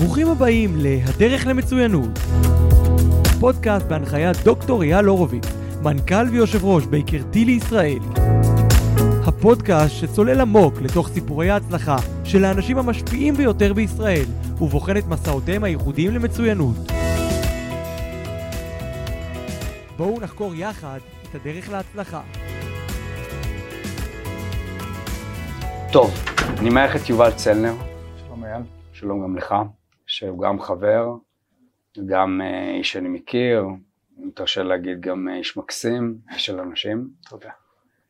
ברוכים הבאים ל"הדרך למצוינות". פודקאסט בהנחיית דוקטור אייל הורוביץ, מנכ"ל ויושב ראש בייקרתי לישראל. הפודקאסט שצולל עמוק לתוך סיפורי ההצלחה של האנשים המשפיעים ביותר בישראל, ובוחן את מסעותיהם הייחודיים למצוינות. בואו נחקור יחד את הדרך להצלחה. טוב, אני מערך את יובל צלנר, שלום אייל. שלום גם לך, שהוא גם חבר, גם אה, איש שאני מכיר, אם תרשה להגיד גם אה, איש מקסים של אנשים. תודה.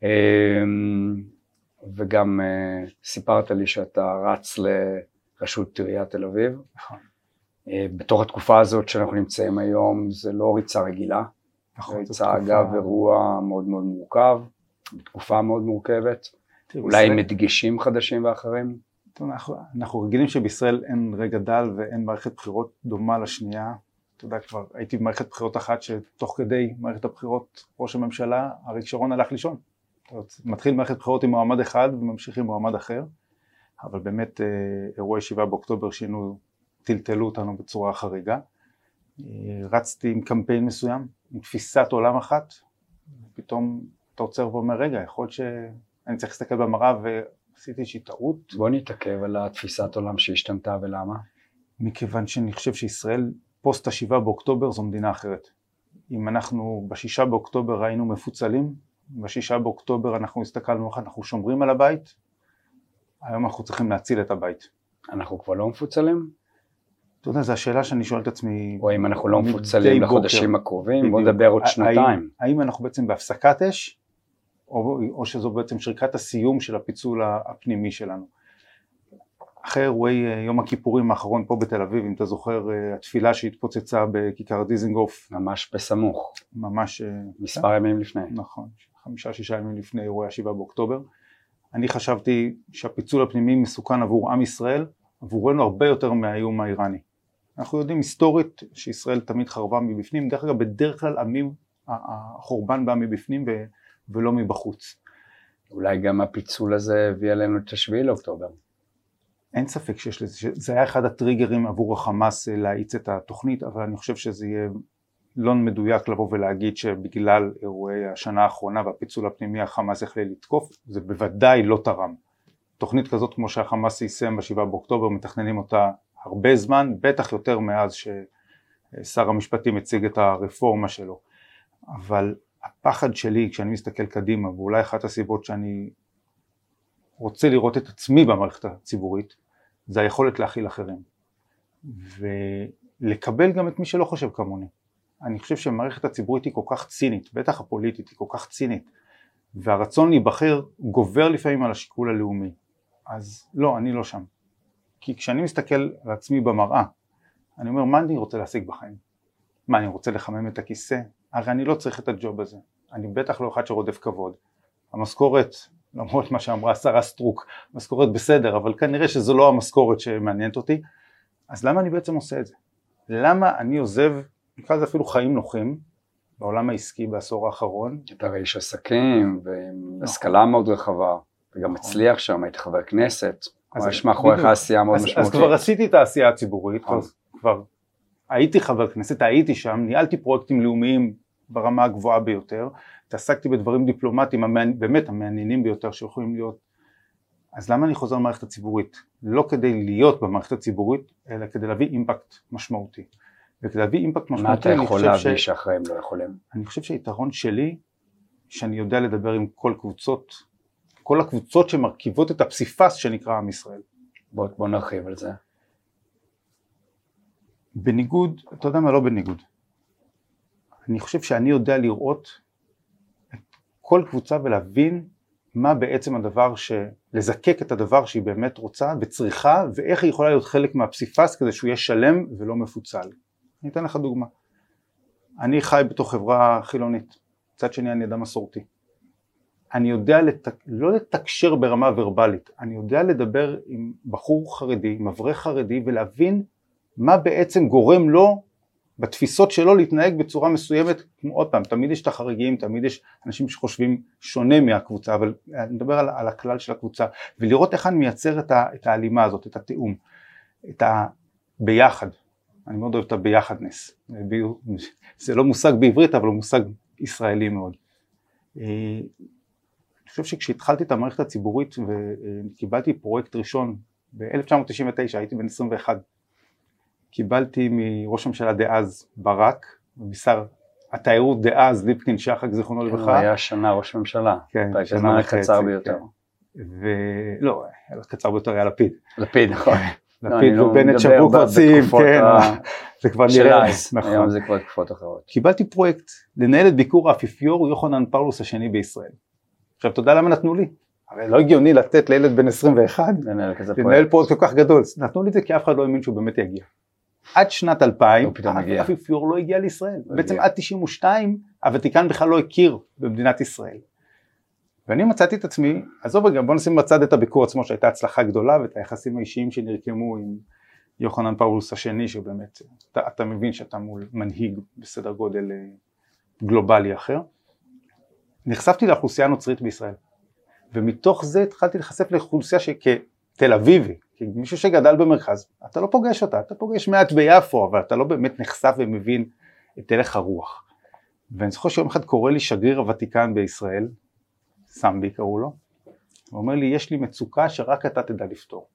אה, וגם אה, סיפרת לי שאתה רץ לראשות עיריית תל אביב. נכון. בתוך התקופה הזאת שאנחנו נמצאים היום, זה לא ריצה רגילה. נכון. ריצה תקופה- אגב אירוע מאוד מאוד מורכב, בתקופה מאוד מורכבת, אולי עם הדגשים חדשים ואחרים. אנחנו, אנחנו רגילים שבישראל אין רגע דל ואין מערכת בחירות דומה לשנייה. אתה יודע, כבר הייתי במערכת בחירות אחת שתוך כדי מערכת הבחירות ראש הממשלה, אריק שרון הלך לישון. מתחיל מערכת בחירות עם מועמד אחד וממשיך עם מועמד אחר, אבל באמת אה, אירועי 7 באוקטובר שינו, טלטלו אותנו בצורה חריגה. אה, רצתי עם קמפיין מסוים, עם תפיסת עולם אחת, פתאום אתה עוצר ואומר, רגע, יכול להיות שאני צריך להסתכל במראה ועשיתי איזושהי טעות, בוא נתעכב על התפיסת עולם שהשתנתה ולמה. מכיוון שאני חושב שישראל פוסט השבעה באוקטובר זו מדינה אחרת. אם אנחנו בשישה באוקטובר היינו מפוצלים, בשישה באוקטובר אנחנו הסתכלנו איך אנחנו שומרים על הבית, היום אנחנו צריכים להציל את הבית. אנחנו כבר לא מפוצלים? אתה יודע, זו השאלה שאני שואל את עצמי. או אם אנחנו לא מפוצלים. לחודשים הקרובים? בוא. נדבר עוד האם- שנתיים. האם אנחנו בעצם בהפסקת אש, או, או שזו בעצם שריקת הסיום של הפיצול הפנימי שלנו. אחרי אירועי אה, יום הכיפורים האחרון פה בתל אביב, אם אתה זוכר, אה, התפילה שהתפוצצה בכיכר דיזנגוף, ממש בסמוך, ממש... אה, מספר ימים לפני. נכון, חמישה שישה ימים לפני אירועי השבעה באוקטובר. אני חשבתי שהפיצול הפנימי מסוכן עבור עם ישראל, עבורנו הרבה יותר מהאיום האיראני. אנחנו יודעים היסטורית שישראל תמיד חרבה מבפנים, דרך אגב בדרך כלל עמים, החורבן בא מבפנים ולא מבחוץ. אולי גם הפיצול הזה הביא עלינו את השביעי לאוקטובר. אין ספק שיש לזה, זה היה אחד הטריגרים עבור החמאס אה, להאיץ את התוכנית, אבל אני חושב שזה יהיה לא מדויק לבוא ולהגיד שבגלל אירועי השנה האחרונה והפיצול הפנימי החמאס החליט לתקוף, זה בוודאי לא תרם. תוכנית כזאת כמו שהחמאס יישם בשבעה באוקטובר, מתכננים אותה הרבה זמן, בטח יותר מאז ששר המשפטים הציג את הרפורמה שלו. אבל הפחד שלי כשאני מסתכל קדימה, ואולי אחת הסיבות שאני רוצה לראות את עצמי במערכת הציבורית, זה היכולת להכיל אחרים. ולקבל גם את מי שלא חושב כמוני. אני חושב שהמערכת הציבורית היא כל כך צינית, בטח הפוליטית היא כל כך צינית, והרצון להיבחר גובר לפעמים על השיקול הלאומי. אז לא, אני לא שם. כי כשאני מסתכל על עצמי במראה, אני אומר, מה אני רוצה להשיג בחיים? מה, אני רוצה לחמם את הכיסא? הרי אני לא צריך את הג'וב הזה. אני בטח לא אחד שרודף כבוד. המשכורת, למרות מה שאמרה השרה סטרוק, משכורת בסדר, אבל כנראה שזו לא המשכורת שמעניינת אותי, אז למה אני בעצם עושה את זה? למה אני עוזב, נקרא לזה אפילו חיים נוחים, בעולם העסקי בעשור האחרון, אתה הרי איש עסקים ועם השכלה מאוד רחבה, וגם נכון. מצליח שם, היית חבר כנסת. אז יש מאחוריך. עשייה מאוד אז, אז משמעותית. כבר עשיתי את העשייה הציבורית, אז. כבר הייתי חבר כנסת, הייתי שם, ניהלתי פרויקטים לאומיים ברמה הגבוהה ביותר, התעסקתי בדברים דיפלומטיים המעני- באמת המעניינים ביותר שיכולים להיות, אז למה אני חוזר למערכת הציבורית? לא כדי להיות במערכת הציבורית, אלא כדי להביא אימפקט משמעותי. וכדי להביא אימפקט מה משמעותי, אתה אני יכול להביא ש... שאחרים לא יכולים? אני חושב שהיתרון שלי, שאני יודע לדבר עם כל קבוצות, כל הקבוצות שמרכיבות את הפסיפס שנקרא עם ישראל. בוא בוא נרחיב על זה. בניגוד, אתה יודע מה לא בניגוד, אני חושב שאני יודע לראות את כל קבוצה ולהבין מה בעצם הדבר, ש... לזקק את הדבר שהיא באמת רוצה וצריכה ואיך היא יכולה להיות חלק מהפסיפס כדי שהוא יהיה שלם ולא מפוצל. אני אתן לך דוגמה, אני חי בתוך חברה חילונית, מצד שני אני אדם מסורתי. אני יודע לתק... לא לתקשר ברמה ורבלית, אני יודע לדבר עם בחור חרדי, עם אברך חרדי ולהבין מה בעצם גורם לו בתפיסות שלו להתנהג בצורה מסוימת, כמו עוד פעם, תמיד יש את החריגים, תמיד יש אנשים שחושבים שונה מהקבוצה, אבל אני מדבר על, על הכלל של הקבוצה, ולראות איך אני מייצר את, ה, את ההלימה הזאת, את התיאום, את ביחד. אני מאוד אוהב את הביחדנס. זה לא מושג בעברית אבל הוא מושג ישראלי מאוד. אה, אני חושב שכשהתחלתי את המערכת הציבורית וקיבלתי פרויקט ראשון ב-1999, הייתי בן 21, קיבלתי מראש הממשלה דאז ברק, משר התיירות דאז ליפקין שחק זיכרונו לברכה. הוא היה שנה ראש ממשלה. כן, שנה וחצי. קצר ביותר. ולא, קצר ביותר היה לפיד. לפיד, נכון. לפיד ובנט שברו כבר ציים, כן, זה כבר נראה, נכון. היום זה כבר תקופות אחרות. קיבלתי פרויקט לנהל את ביקור האפיפיור יוחנן פאולוס השני בישראל. עכשיו אתה יודע למה נתנו לי? הרי לא הגיוני לתת לילד בן 21 לנהל פרויקט כל כך גדול, נתנו לי את זה כי אף אחד לא האמין שהוא באמת יגיע. עד שנת 2000 האפיפיור לא הגיע לישראל, לא בעצם עד 92 הוותיקן בכלל לא הכיר במדינת ישראל. ואני מצאתי את עצמי, עזוב רגע בוא נשים בצד את הביקור עצמו שהייתה הצלחה גדולה ואת היחסים האישיים שנרקמו עם יוחנן פאולוס השני שבאמת אתה, אתה מבין שאתה מול מנהיג בסדר גודל אה, גלובלי אחר. נחשפתי לאוכלוסייה הנוצרית בישראל. ומתוך זה התחלתי להיחשף לאוכלוסייה שכתל אביבי, כמישהו שגדל במרכז, אתה לא פוגש אותה, אתה פוגש מעט ביפו אבל אתה לא באמת נחשף ומבין את הלך הרוח. ואני זוכר שיום אחד קורא לי שגריר הוותיקן בישראל סמבי קראו לו, הוא אומר לי יש לי מצוקה שרק אתה תדע לפתור.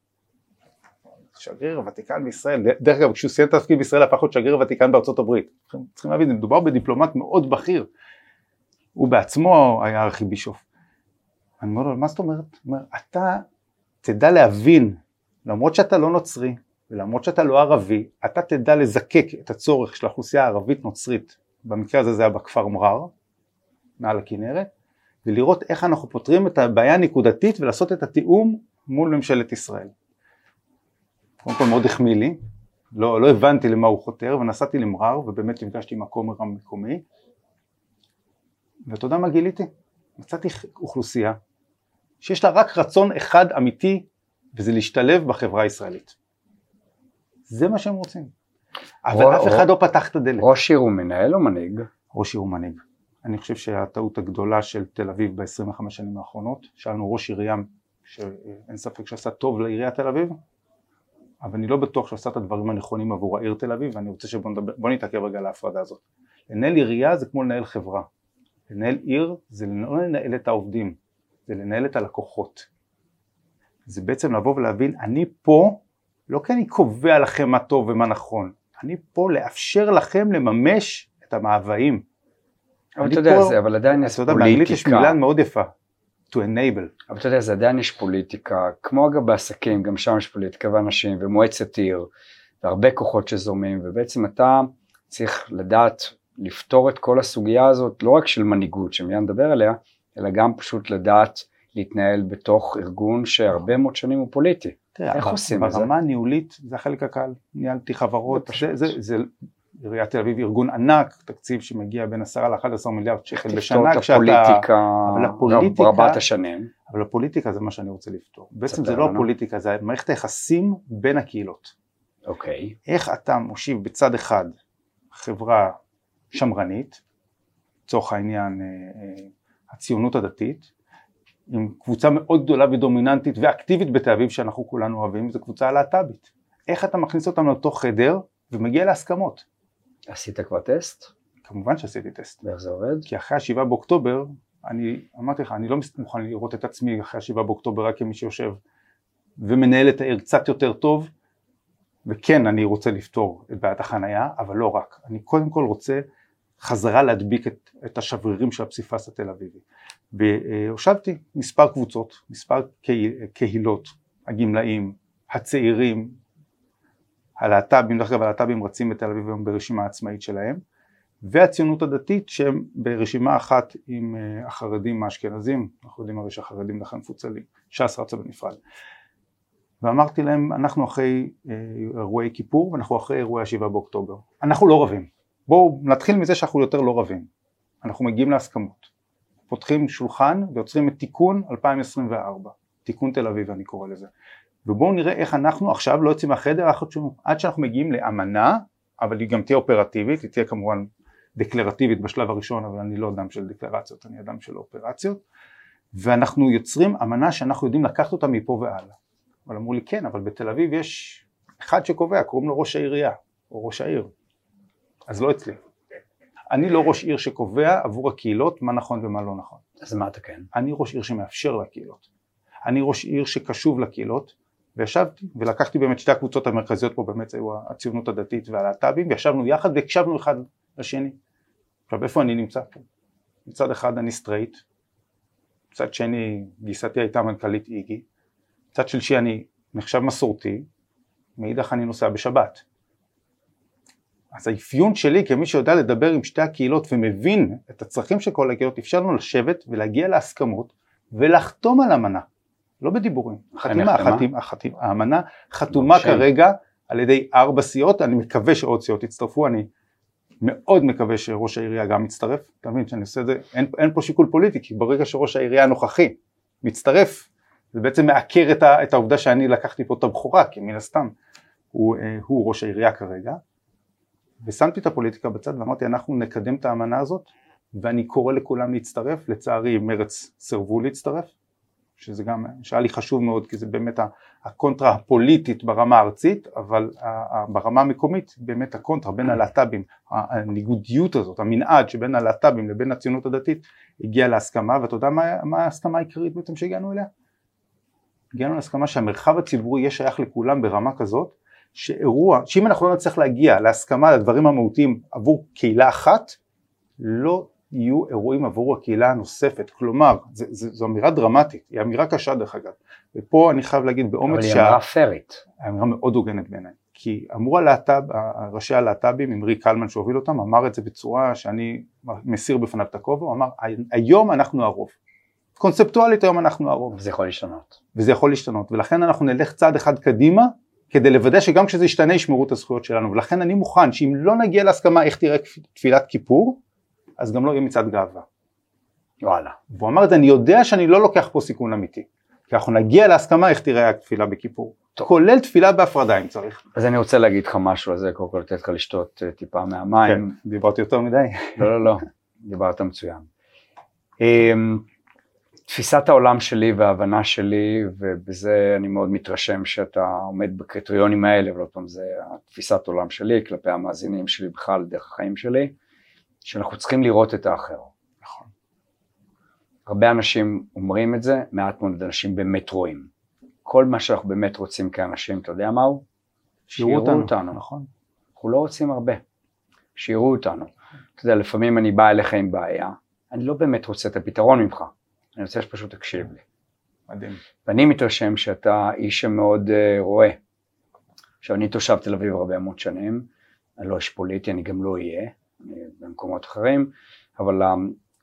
שגריר הוותיקן בישראל, דרך אגב כשהוא סיים את התפקיד בישראל הפך להיות שגריר הוותיקן בארצות הברית, צריכים להבין, מדובר בדיפלומט מאוד בכיר, הוא בעצמו היה ארכיבישוף. אני אומר לו, מה זאת אומרת? הוא אומר, אתה תדע להבין, למרות שאתה לא נוצרי, ולמרות שאתה לא ערבי, אתה תדע לזקק את הצורך של האוכלוסייה הערבית נוצרית, במקרה הזה זה היה בכפר מרר, מעל הכנרת, ולראות איך אנחנו פותרים את הבעיה הנקודתית ולעשות את התיאום מול ממשלת ישראל. קודם כל מאוד החמיא לי, לא, לא הבנתי למה הוא חותר ונסעתי למרר ובאמת נפגשתי עם הכומר המקומי ואתה יודע מה גיליתי? מצאתי אוכלוסייה שיש לה רק רצון אחד אמיתי וזה להשתלב בחברה הישראלית. זה מה שהם רוצים. אבל אף אחד לא פתח את הדלת. ראש עיר הוא מנהל או מנהיג? ראש עיר הוא מנהיג. אני חושב שהטעות הגדולה של תל אביב ב-25 שנים האחרונות, שאלנו ראש עירייה שאין ספק שעשה טוב לעיריית תל אביב, אבל אני לא בטוח שעשה את הדברים הנכונים עבור העיר תל אביב ואני רוצה שבוא נתעכב רגע על ההפרדה הזאת. לנהל עירייה זה כמו לנהל חברה, לנהל עיר זה לא לנהל את העובדים, זה לנהל את הלקוחות. זה בעצם לבוא ולהבין אני פה לא כי אני קובע לכם מה טוב ומה נכון, אני פה לאפשר לכם לממש את המאוויים אבל אתה יודע, זה, אבל עדיין יש פוליטיקה. באנגלית יש מילה מאוד יפה, to enable. אבל אתה יודע, זה עדיין יש פוליטיקה, כמו אגב בעסקים, גם שם יש פוליטיקה ואנשים, ומועצת עיר, והרבה כוחות שזורמים, ובעצם אתה צריך לדעת לפתור את כל הסוגיה הזאת, לא רק של מנהיגות, שמיד נדבר עליה, אלא גם פשוט לדעת להתנהל בתוך ארגון שהרבה מאוד שנים הוא פוליטי. תראה, איך עושים את זה? ברמה הניהולית זה החלק הקל, ניהלתי חברות, זה, עיריית תל אביב ארגון ענק, תקציב שמגיע בין 10 ל-11 מיליארד שקל בשנה, כשאתה... אבל הפוליטיקה, רבת השנים. אבל הפוליטיקה זה מה שאני רוצה לפתור. בעצם זה לא הפוליטיקה, זה מערכת היחסים בין הקהילות. אוקיי. איך אתה מושיב בצד אחד חברה שמרנית, לצורך העניין אה, אה, הציונות הדתית, עם קבוצה מאוד גדולה ודומיננטית ואקטיבית בתל אביב שאנחנו כולנו אוהבים, זו קבוצה להט"בית. איך אתה מכניס אותם לאותו חדר ומגיע להסכמות? עשית כבר טסט? כמובן שעשיתי טסט. ואיך זה עובד? כי אחרי השבעה באוקטובר, אני אמרתי לך, אני לא מוכן לראות את עצמי אחרי השבעה באוקטובר רק כמי שיושב ומנהל את העיר קצת יותר טוב, וכן אני רוצה לפתור את בעיית החנייה, אבל לא רק. אני קודם כל רוצה חזרה להדביק את, את השברירים של הפסיפס התל אביבי. והושבתי מספר קבוצות, מספר קהילות, הגמלאים, הצעירים, הלהט"בים, דרך אגב הלהט"בים רצים בתל אביב היום ברשימה עצמאית שלהם, והציונות הדתית שהם ברשימה אחת עם אה, החרדים האשכנזים, אנחנו יודעים הרי שהחרדים לכן מפוצלים, ש"ס רצה בנפרד. ואמרתי להם אנחנו אחרי אה, אירועי כיפור ואנחנו אחרי אירועי השבעה באוקטובר, אנחנו לא רבים, בואו נתחיל מזה שאנחנו יותר לא רבים, אנחנו מגיעים להסכמות, פותחים שולחן ויוצרים את תיקון 2024, תיקון תל אביב אני קורא לזה, ובואו נראה איך אנחנו עכשיו לא יוצאים מהחדר עד שאנחנו מגיעים לאמנה, אבל היא גם תהיה אופרטיבית, היא תהיה כמובן דקלרטיבית בשלב הראשון, אבל אני לא אדם של דקלרציות, אני אדם של אופרציות, ואנחנו יוצרים אמנה שאנחנו יודעים לקחת אותה מפה והלאה. אבל אמרו לי כן, אבל בתל אביב יש אחד שקובע, קוראים לו ראש העירייה, או ראש העיר. אז לא אצלי. אני לא ראש עיר שקובע עבור הקהילות מה נכון ומה לא נכון. אז מה אתה כן? אני ראש עיר שמאפשר לקהילות. אני ראש עיר שקשוב לקהילות, וישבתי ולקחתי באמת שתי הקבוצות המרכזיות פה באמת היו הציונות הדתית והלהט"בים, וישבנו יחד והקשבנו אחד לשני. עכשיו איפה אני נמצא פה? מצד אחד אני סטרייט, מצד שני גיסתי הייתה מנכ"לית איגי, מצד שלישי אני נחשב מסורתי, מאידך אני נוסע בשבת. אז האפיון שלי כמי שיודע לדבר עם שתי הקהילות ומבין את הצרכים של כל הקהילות, אפשר לנו לשבת ולהגיע להסכמות ולחתום על אמנה, לא בדיבורים, חתימה, החתימה, החתימה, האמנה חתומה כרגע על ידי ארבע סיעות, אני מקווה שעוד סיעות יצטרפו, אני מאוד מקווה שראש העירייה גם יצטרף, אתה מבין שאני עושה את זה, אין, אין פה שיקול פוליטי, כי ברגע שראש העירייה הנוכחי מצטרף, זה בעצם מעקר את, ה, את העובדה שאני לקחתי פה את הבכורה, כי מן הסתם הוא, אה, הוא ראש העירייה כרגע, ושמתי את הפוליטיקה בצד ואמרתי אנחנו נקדם את האמנה הזאת ואני קורא לכולם להצטרף, לצערי מרץ סירבו להצטרף, שזה גם, שהיה לי חשוב מאוד כי זה באמת הקונטרה הפוליטית ברמה הארצית, אבל ברמה המקומית באמת הקונטרה בין הלהט"בים, הניגודיות הזאת, המנעד שבין הלהט"בים לבין הציונות הדתית הגיע להסכמה, ואתה יודע מה, מה ההסכמה העיקרית בעצם שהגענו אליה? הגענו להסכמה שהמרחב הציבורי יהיה שייך לכולם ברמה כזאת שאירוע, שאם אנחנו לא נצטרך להגיע להסכמה על הדברים המהותיים עבור קהילה אחת, לא יהיו אירועים עבור הקהילה הנוספת, כלומר, זה, זה, זו אמירה דרמטית, היא אמירה קשה דרך אגב, ופה אני חייב להגיד באומץ שה... אבל היא אמירה פיירית. אמירה מאוד הוגנת בעיניי, כי אמרו הלהט"ב, ראשי הלהט"בים, אמרי קלמן שהוביל אותם, אמר את זה בצורה שאני מסיר בפניו את הכובע, הוא אמר, היום אנחנו הרוב. קונספטואלית היום אנחנו הרוב. וזה יכול להשתנות. וזה יכול להשתנות, ולכן אנחנו נלך צעד אחד קדימה, כדי לוודא שגם כשזה ישתנה ישמרו את הזכויות שלנו, ולכן אני מוכן שאם לא נגיע להסכמה איך תראה תפילת כיפור, אז גם לא יהיה מצעד גאווה. וואלה. והוא אמר את זה, אני יודע שאני לא לוקח פה סיכון אמיתי, כי אנחנו נגיע להסכמה איך תראה התפילה בכיפור, טוב. כולל תפילה בהפרדה אם צריך. אז אני רוצה להגיד לך משהו על זה, קודם כל לתת לך לשתות אה, טיפה מהמים. כן, דיברתי יותר מדי. לא, לא, לא, דיברת מצוין. תפיסת העולם שלי וההבנה שלי, ובזה אני מאוד מתרשם שאתה עומד בקריטריונים האלה, אבל עוד פעם זה תפיסת עולם שלי כלפי המאזינים שלי בכלל, דרך החיים שלי, שאנחנו צריכים לראות את האחר. נכון. הרבה אנשים אומרים את זה, מעט מאוד אנשים באמת רואים. כל מה שאנחנו באמת רוצים כאנשים, אתה יודע מהו? שיראו אותנו. אותנו. נכון. אנחנו לא רוצים הרבה. שיראו אותנו. אתה יודע, לפעמים אני בא אליך עם בעיה, אני לא באמת רוצה את הפתרון ממך. אני רוצה שפשוט תקשיב לי. מדהים. ואני מתרשם שאתה איש שמאוד uh, רואה. עכשיו אני תושב תל אביב הרבה מאוד שנים, אני לא איש פוליטי, אני גם לא אהיה, אני במקומות אחרים, אבל um,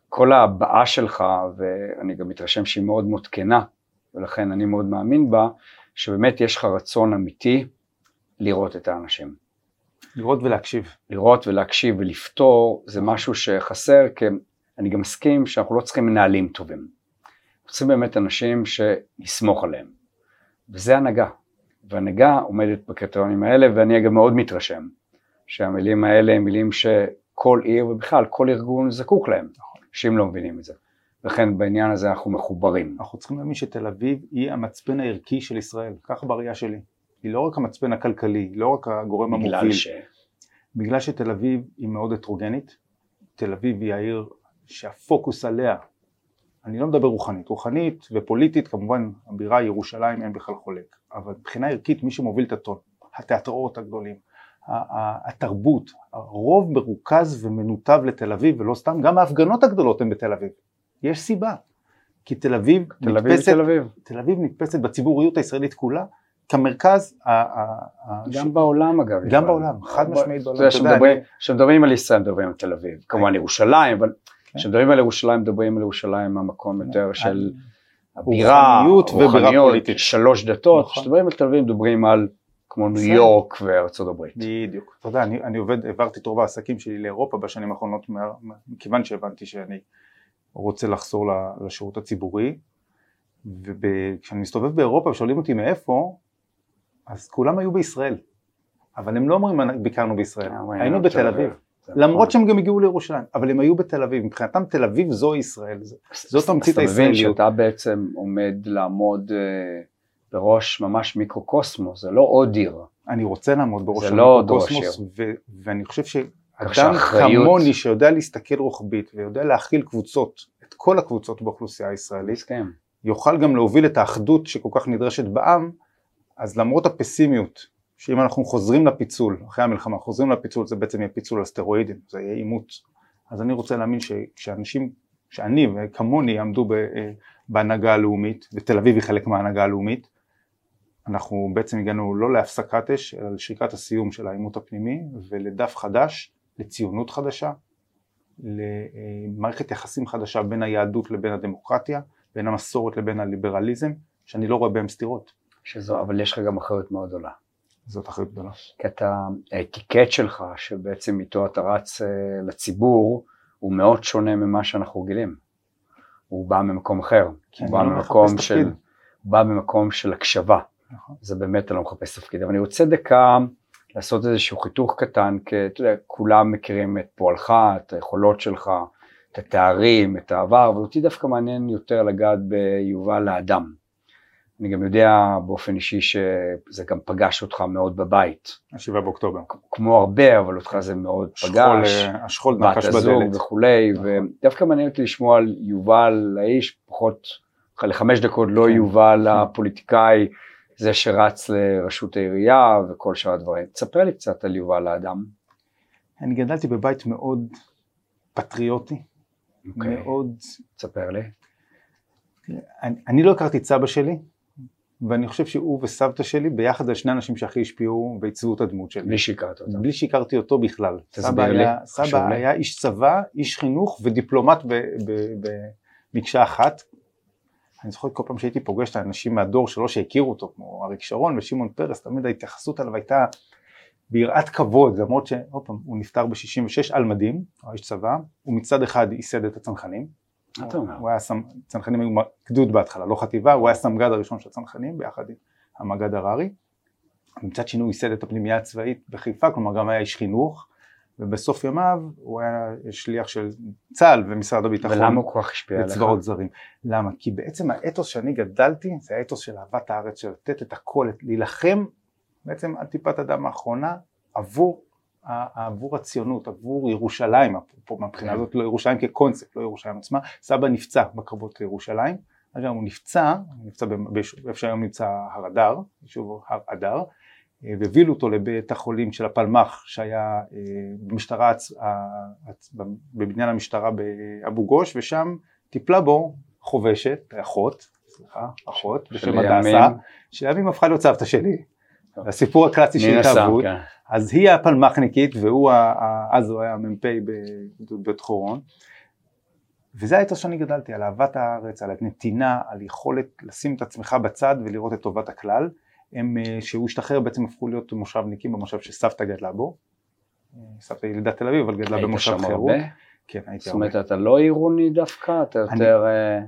כל הבעה שלך, ואני גם מתרשם שהיא מאוד מאוד כנה, ולכן אני מאוד מאמין בה, שבאמת יש לך רצון אמיתי לראות את האנשים. לראות ולהקשיב. לראות ולהקשיב ולפתור זה משהו שחסר, כי אני גם מסכים שאנחנו לא צריכים מנהלים טובים. צריכים באמת אנשים שנסמוך עליהם. וזה הנהגה. והנהגה עומדת בקריטריונים האלה, ואני אגב מאוד מתרשם שהמילים האלה הם מילים שכל עיר ובכלל כל ארגון זקוק להם, שאם לא מבינים את זה. לכן בעניין הזה אנחנו מחוברים. אנחנו צריכים להבין שתל אביב היא המצפן הערכי של ישראל, ככה בראייה שלי. היא לא רק המצפן הכלכלי, לא רק הגורם בגלל המוביל. ש... בגלל שתל אביב היא מאוד הטרוגנית, תל אביב היא העיר שהפוקוס עליה אני לא מדבר רוחנית, רוחנית ופוליטית כמובן הבירה ירושלים אין בכלל חולק, אבל מבחינה ערכית מי שמוביל את הטון, התיאטראות הגדולים, התרבות, הרוב מרוכז ומנותב לתל אביב ולא סתם, גם ההפגנות הגדולות הן בתל אביב, יש סיבה, כי תל אביב, תל אביב נתפסת, תל אביב. תל אביב נתפסת בציבוריות הישראלית כולה כמרכז, גם ש... בעולם אגב, גם בעולם, חד משמעית בעולם, כשמדברים על ישראל מדברים על תל אביב, כמובן ירושלים, אבל כשמדברים על ירושלים מדברים על ירושלים מהמקום יותר של הבירה, רוחניות, שלוש דתות, נכון. כשמדברים על תל אביב מדברים על כמו ניו יורק וארצות הברית. בדיוק, אתה יודע, אני, אני עובד, העברתי את רוב העסקים שלי לאירופה בשנים האחרונות, מכיוון שהבנתי שאני רוצה לחזור לשירות הציבורי, וכשאני מסתובב באירופה ושואלים אותי מאיפה, אז כולם היו בישראל, אבל הם לא אומרים ביקרנו בישראל, אה, היינו בתל אביב. למרות שהם גם הגיעו לירושלים, אבל הם היו בתל אביב, מבחינתם תל אביב זו ישראל, זאת תמצית הישראליות. אז אתה מבין שאתה בעצם עומד לעמוד אה, בראש ממש מיקרוקוסמוס, זה לא עוד עיר. אני רוצה לעמוד בראש לא המיקרוקוסמוס, ואני חושב שאדם כמוני שיודע להסתכל רוחבית ויודע להכיל קבוצות, את כל הקבוצות באוכלוסייה הישראלית. יוכל גם להוביל את האחדות שכל כך נדרשת בעם, אז למרות הפסימיות, שאם אנחנו חוזרים לפיצול, אחרי המלחמה חוזרים לפיצול, זה בעצם יהיה פיצול על סטרואידים, זה יהיה עימות. אז אני רוצה להאמין שכשאנשים, שאני וכמוני יעמדו אה, בהנהגה הלאומית, ותל אביב היא חלק מההנהגה הלאומית, אנחנו בעצם הגענו לא להפסקת אש, אלא לשריקת הסיום של העימות הפנימי, ולדף חדש, לציונות חדשה, למערכת יחסים חדשה בין היהדות לבין הדמוקרטיה, בין המסורת לבין הליברליזם, שאני לא רואה בהם סתירות. שזו, אבל יש לך גם אחריות מאוד גדולה. זאת אחריות גדולה. כי אתה, האטיקט שלך, שבעצם איתו אתה רץ אה, לציבור, הוא מאוד שונה ממה שאנחנו רגילים. הוא בא ממקום אחר. כי הוא אני בא לא ממקום של. הוא בא ממקום של הקשבה. נכון. זה באמת אתה לא מחפש תפקיד. אבל אני רוצה דקה לעשות איזשהו חיתוך קטן, כי אתה יודע, כולם מכירים את פועלך, את היכולות שלך, את התארים, את העבר, אבל אותי דווקא מעניין יותר לגעת ביובל האדם. אני גם יודע באופן אישי שזה גם פגש אותך מאוד בבית. השבעה באוקטובר. כמו הרבה, אבל אותך זה מאוד השכול, פגש, אה, השכול בת נקש הזוג בדלת. וכולי, נכון. ודווקא מעניין אותי לשמוע על יובל האיש, פחות, לחמש דקות לא כן, יובל כן. הפוליטיקאי, זה שרץ לראשות העירייה וכל שאר הדברים. תספר לי קצת על יובל האדם. אני גדלתי בבית מאוד פטריוטי, אוקיי, מאוד... תספר לי. אני, אני לא הכרתי את סבא שלי, ואני חושב שהוא וסבתא שלי ביחד זה שני אנשים שהכי השפיעו ועיצבו את הדמות שלי. בלי שהכרת אותם. בלי שהכרתי אותו בכלל. סבא לי, היה, סבא לי. היה איש צבא, איש חינוך ודיפלומט במקשה אחת. אני זוכר כל פעם שהייתי פוגש את האנשים מהדור שלו שהכירו אותו, כמו אריק שרון ושמעון פרס, תמיד ההתייחסות עליו הייתה ביראת כבוד, למרות שעוד פעם, הוא נפטר ב-66 על מדים, הוא איש צבא, הוא מצד אחד ייסד את הצנחנים. מה אתה אומר? הוא היה סמ... צנחנים היו גדוד בהתחלה, לא חטיבה, הוא היה סמג"ד הראשון של הצנחנים ביחד עם המג"ד הררי. מצד שני הוא ייסד את הפנימייה הצבאית בחיפה, כלומר גם היה איש חינוך, ובסוף ימיו הוא היה שליח של צה"ל ומשרד הביטחון. ולמה הוא כל כך השפיע עליך? וצבאות זרים. למה? כי בעצם האתוס שאני גדלתי זה האתוס של אהבת הארץ, של לתת את הכל, להילחם בעצם עד טיפת הדם האחרונה עבור, עבור הציונות, עבור ירושלים, אפרופו מהבחינה כן. הזאת לא ירושלים כקונספט, לא ירושלים עצמה, סבא נפצע בקרבות לירושלים, אגב הוא נפצע, הוא נפצע ביישוב- איפה שהיום נמצא הר אדר, יישוב הר אדר, אה, והובילו אותו לבית החולים של הפלמ"ח שהיה אה, במשטרה, בבניין המשטרה באבו גוש ושם טיפלה בו חובשת, אחות, סליחה, אחות בשם הדסה, שלימים הפכה להיות סבתא שלי. הסיפור הקלאסי של התאהבות. אז היא הפלמ"חניקית והוא, ה- אז הוא היה מ"פ בבית חורון. וזה האתוס שאני גדלתי, על אהבת הארץ, על הנתינה, על יכולת לשים את עצמך בצד ולראות את טובת הכלל. הם, אה, שהוא השתחרר בעצם הפכו להיות מושבניקים במושב שסבתא גדלה בו. אה, סבתא ילידת תל אביב, אבל גדלה היית במושב שם חירות. הרבה? כן, הייתי זאת. אומרת, אתה לא עירוני דווקא? אתה אני- יותר... אה,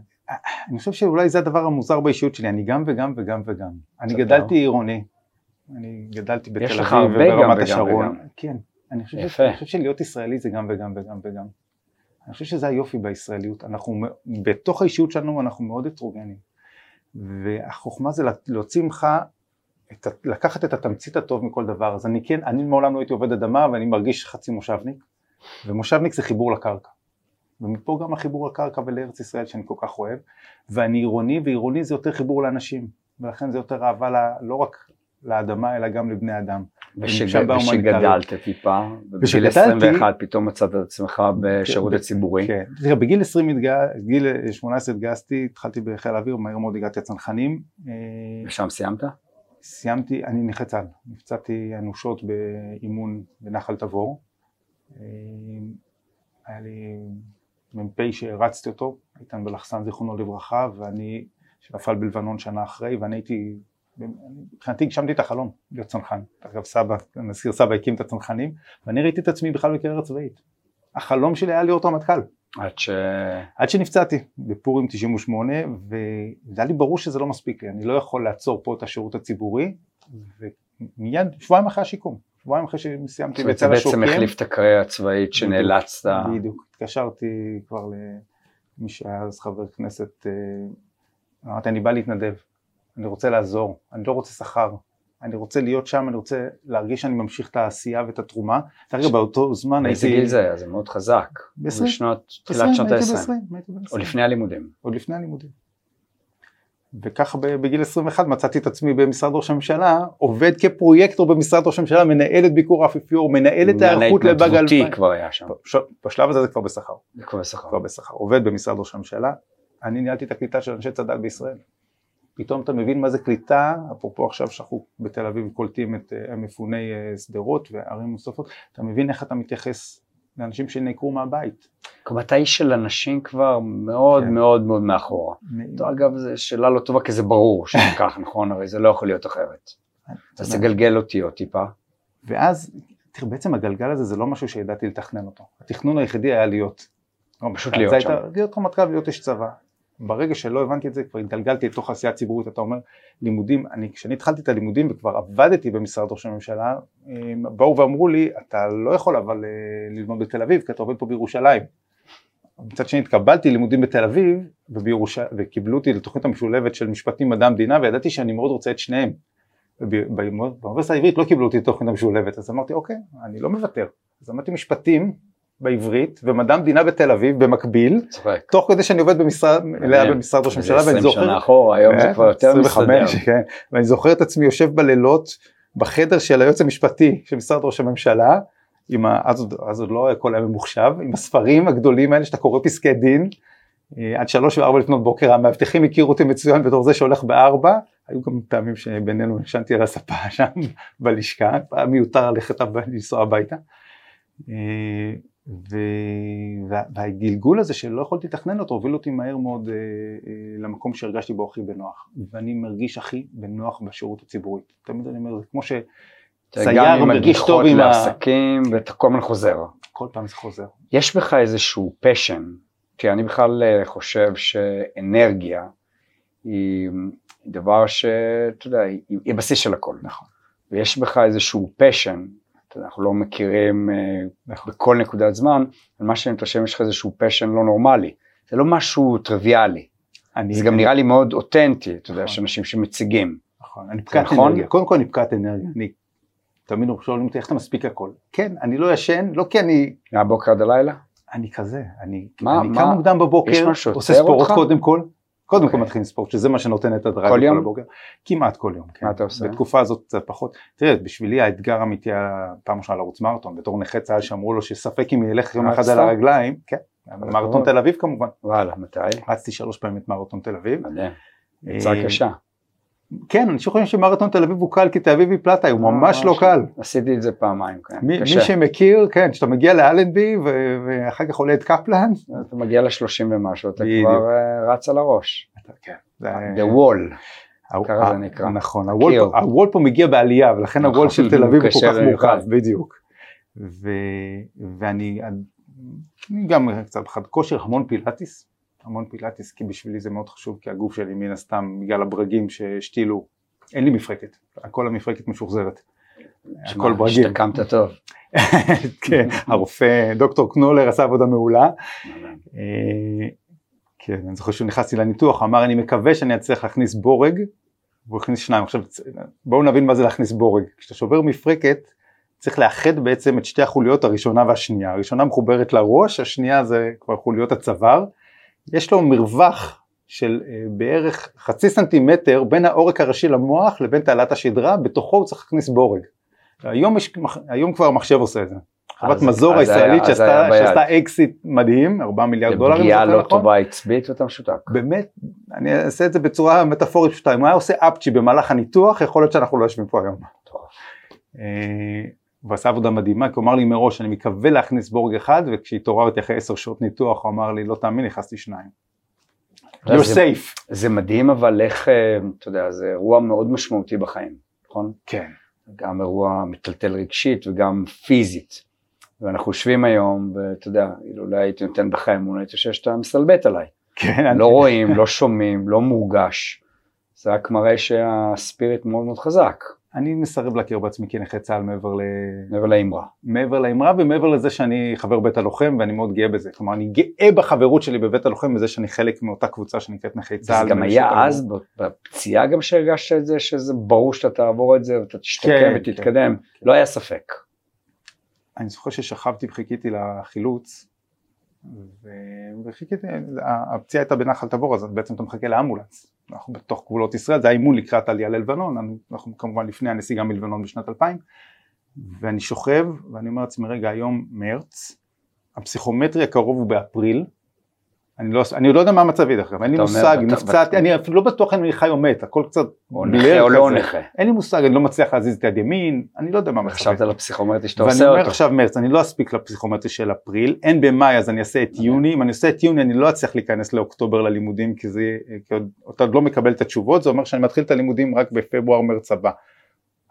אני חושב שאולי זה הדבר המוזר באישיות שלי, אני גם וגם וגם וגם. אני. גדלתי עירוני, אני גדלתי בתל יש לך אביב הרבה גם וברמת וגם השרון. וגם. כן, אני חושב, יפה. אני חושב שלהיות ישראלי זה גם וגם וגם וגם. אני חושב שזה היופי בישראליות, אנחנו, בתוך האישיות שלנו אנחנו מאוד הטרוגנים. והחוכמה זה להוציא ממך, את, לקחת את התמצית הטוב מכל דבר. אז אני כן, אני מעולם לא הייתי עובד אדמה ואני מרגיש חצי מושבניק, ומושבניק זה חיבור לקרקע. ומפה גם החיבור לקרקע ולארץ ישראל שאני כל כך אוהב, ואני עירוני, ועירוני זה יותר חיבור לאנשים, ולכן זה יותר אהבה ל, לא רק לאדמה אלא גם לבני אדם. ושג-. ושגדלת טיפה, ובגיל ושגדלתי- 21 פתאום מצאת את עצמך בשירות הציבורי. כן, תראה, בגיל 20, התגע- בגיל 18 התגייסתי, התחלתי בחיל האוויר, מהר מאוד הגעתי לצנחנים, אה, ושם סיימת? סיימתי, אני נכה צה"ל, נפצעתי אנושות באימון בנחל תבור, אה, היה לי מ"פ שהרצתי אותו, איתן בלחסן זיכרונו לברכה, ואני, שנפל בלבנון שנה אחרי, ואני הייתי, מבחינתי הגשמתי את החלום, להיות צנחן. אגב סבא, נזכיר סבא הקים את הצנחנים, ואני ראיתי את עצמי בכלל בקריירה צבאית. החלום שלי היה להיות רמטכ"ל. עד ש... עד שנפצעתי בפורים 98 והיה לי ברור שזה לא מספיק לי, אני לא יכול לעצור פה את השירות הציבורי ומיד שבועיים אחרי השיקום, שבועיים אחרי שסיימתי זאת אומרת, זה בצד בעצם החליף את הקריירה הצבאית שנאלצת... בדיוק, התקשרתי כבר למי שהיה אז חבר כנסת, אה, אמרתי אני בא להתנדב, אני רוצה לעזור, אני לא רוצה שכר, אני רוצה להיות שם, אני רוצה להרגיש שאני ממשיך את העשייה ואת התרומה. דרך אגב, באותו זמן הייתי... באיזה גיל זה היה? זה מאוד חזק. ב-20. בשנות, תחילת שנות ה-20. ב-20. או לפני הלימודים. עוד לפני הלימודים. וככה בגיל 21 מצאתי את עצמי במשרד ראש הממשלה, עובד כפרויקטור במשרד ראש הממשלה, מנהל את ביקור האפיפיור, מנהל את ההיערכות לבאג 2000. מנהל כבר היה שם. בשלב הזה זה כבר בשכר. זה כבר בשכר. כבר בשכר. עובד במשרד ראש הממשלה. אני ניהלתי את הקליטה של אנשי צד"ל בישראל. פתאום אתה מבין מה זה קליטה, אפרופו עכשיו שאנחנו בתל אביב קולטים את אה, מפוני אה, שדרות וערים נוספות, אתה מבין איך אתה מתייחס לאנשים שנעקרו מהבית. כלומר אתה איש של אנשים כבר מאוד כן. מאוד מאוד מאחורה. טוב, אגב זו שאלה לא טובה כי זה ברור שזה כך נכון הרי זה לא יכול להיות אחרת. אז תגלגל אותי עוד טיפה. ואז תראה בעצם הגלגל הזה זה לא משהו שידעתי לתכנן אותו. התכנון היחידי היה להיות. פשוט להיות שם. להיות רמטכ"ל ולהיות איש צבא. ברגע שלא הבנתי את זה כבר התגלגלתי לתוך עשייה ציבורית אתה אומר לימודים אני כשאני התחלתי את הלימודים וכבר עבדתי במשרד ראש הממשלה באו ואמרו לי אתה לא יכול אבל אה, ללמוד בתל אביב כי אתה עובד פה בירושלים. מצד שני התקבלתי לימודים בתל אביב ובירוש... וקיבלו אותי לתוכנית המשולבת של משפטים מדע המדינה וידעתי שאני מאוד רוצה את שניהם. באוניברסיטה העברית לא קיבלו אותי לתוכנית המשולבת אז אמרתי אוקיי אני לא מוותר. אז למדתי משפטים בעברית ומדע המדינה בתל אביב במקביל, צחק. תוך כדי שאני עובד במשרד, במשרד ראש הממשלה ואני זוכר, 20 שנה אחורה, היום זה כבר יותר מסתדר, כן, ואני זוכר את עצמי יושב בלילות בחדר של היועץ המשפטי של משרד ראש הממשלה, עם ה, אז, עוד, אז עוד לא הכל היה ממוחשב, עם הספרים הגדולים האלה שאתה קורא פסקי דין, אה, עד שלוש וארבע לפנות בוקר המאבטחים הכירו אותי מצוין בתור זה שהולך בארבע, היו גם פעמים שבינינו ישנתי על הספה שם בלשכה, היה מיותר ללכת לנסוע הביתה. ו... והגלגול הזה שלא יכולתי לתכנן אותו הוביל אותי מהר מאוד אה, אה, למקום שהרגשתי בו הכי בנוח. ואני מרגיש הכי בנוח בשירות הציבורי. תמיד אני אומר זה כמו שסייר מרגיש טוב עם לעסקים ה... ואתה כל הזמן חוזר. כל פעם זה חוזר. יש בך איזשהו פשן כי אני בכלל אה, חושב שאנרגיה היא דבר שאתה יודע היא, היא בסיס של הכל. נכון. ויש בך איזשהו פשן אנחנו לא מכירים אה, בכל נקודת זמן, אבל מה שאני מתרשם יש לך איזשהו פשן לא נורמלי, זה לא משהו טריוויאלי, זה גם נראה לי מאוד אותנטי, אתה יודע, יש נכון. אנשים שמציגים. נכון, אני פקעת נכון? אנרגיה, קודם כל אני פקעת אנרגיה, אני תמיד שואלים אותי איך אתה מספיק הכל, כן, אני לא ישן, לא כי אני... מהבוקר עד הלילה? אני כזה, אני קם מוקדם בבוקר, עושה ספורט קודם כל, קודם כל אוקיי. מתחילים ספורט, שזה מה שנותן את הדרגה כל יום? הבוקר. כמעט כל יום, כן. מה אתה עושה? בתקופה הזאת קצת פחות. תראה, בשבילי האתגר האמיתי היה פעם ראשונה לרוץ מרתון, בתור נכה צה"ל שאמרו לו שספק אם ילך יום אחד על הרגליים, כן, מרתון תל אביב כמובן. וואלה, מתי? רצתי שלוש פעמים את מרתון תל אביב. מדהים. יצאה אה, קשה. כן, אנשים חושבים שמרתון תל אביב הוא קל כי תל אביב היא פלטה, הוא ממש לא קל. עשיתי את זה פעמיים, כן. מי שמכיר, כן, כשאתה מגיע לאלנבי ואחר כך עולה את קפלן. אתה מגיע לשלושים ומשהו, אתה כבר אה, רץ על הראש. כן. The wall. ככה זה נקרא. נכון, הוול פה מגיע בעלייה ולכן הוול של תל אביב הוא כל כך מורכב, בדיוק. ואני גם קצת חד כושר, המון פילאטיס, המון פילאטיס כי בשבילי זה מאוד חשוב כי הגוף שלי מן הסתם בגלל הברגים שהשתילו, אין לי מפרקת, הכל המפרקת משוחזרת. הכל ברגים. השתקמת טוב. כן, הרופא דוקטור קנולר עשה עבודה מעולה. כן, אני זוכר שהוא נכנסתי לניתוח, אמר אני מקווה שאני אצליח להכניס בורג, והוא הכניס שניים, עכשיו בואו נבין מה זה להכניס בורג, כשאתה שובר מפרקת צריך לאחד בעצם את שתי החוליות הראשונה והשנייה, הראשונה מחוברת לראש, השנייה זה כבר חוליות הצוואר, יש לו מרווח של אה, בערך חצי סנטימטר בין העורק הראשי למוח לבין תעלת השדרה, בתוכו הוא צריך להכניס בורג. היום, יש, היום כבר המחשב עושה את זה. חברת מזור הישראלית שעשתה אקסיט מדהים, 4 מיליארד דולר. פגיעה לא טובה עצבית ואתה משותק. באמת, אני אעשה את זה בצורה מטאפורית פשוטה, אם הוא היה עושה אפצ'י במהלך הניתוח, יכול להיות שאנחנו לא יושבים פה היום. הוא עשה עבודה מדהימה, כי הוא אמר לי מראש, אני מקווה להכניס בורג אחד, וכשהתעוררתי אחרי 10 שעות ניתוח, הוא אמר לי, לא תאמין, נכנסתי שניים. You're safe. זה מדהים אבל איך, אה, אתה יודע, זה אירוע מאוד משמעותי בחיים, נכון? כן. גם אירוע מטלטל רגשית וגם פיזית. ואנחנו יושבים היום, ואתה יודע, אולי הייתי נותן בך אמון, הייתי חושב שאתה מסתלבט עליי. כן. לא רואים, לא שומעים, לא מורגש. זה רק מראה שהספיריט מאוד מאוד חזק. אני מסרב להכיר בעצמי כנכה צה"ל מעבר ל... מעבר לאמרה. מעבר לאמרה ומעבר לזה שאני חבר בית הלוחם ואני מאוד גאה בזה. כלומר, אני גאה בחברות שלי בבית הלוחם בזה שאני חלק מאותה קבוצה שנקראת נכי צה"ל. זה גם היה אז בפציעה גם שהרגשת את זה, שזה ברור שאתה תעבור את זה ואתה תשתקם כן, ותתקדם, כן. לא היה ספק. אני זוכר ששכבתי וחיכיתי לחילוץ, וחיכיתי, הפציעה הייתה בנחל תבור, אז בעצם אתה מחכה לאמבולנס. אנחנו בתוך גבולות ישראל, זה האימון לקראת עלייה ללבנון, אנחנו כמובן לפני הנסיגה מלבנון בשנת 2000, ואני שוכב ואני אומר לעצמי רגע היום מרץ, הפסיכומטרי הקרוב הוא באפריל, אני לא, אני לא יודע מה מצבי דרך אגב, אין לי מושג, נפצעתי, אני אפילו לא בטוח אם אני חי או מת, הכל קצת או נכה או לא נכה. אין לי מושג, אני לא מצליח להזיז את יד ימין, אני לא יודע מה מצבי. חשבת על הפסיכומטרי שאתה עושה אותו. ואני אומר עכשיו מרץ, אני לא אספיק לפסיכומטרי של אפריל, אין במאי אז אני אעשה את יוני, אם אני עושה את יוני אני לא אצליח להיכנס לאוקטובר ללימודים, כי זה, כי עוד, אתה עוד לא מקבל את התשובות, זה אומר שאני מתחיל את הלימודים רק בפברואר מרץ הבא.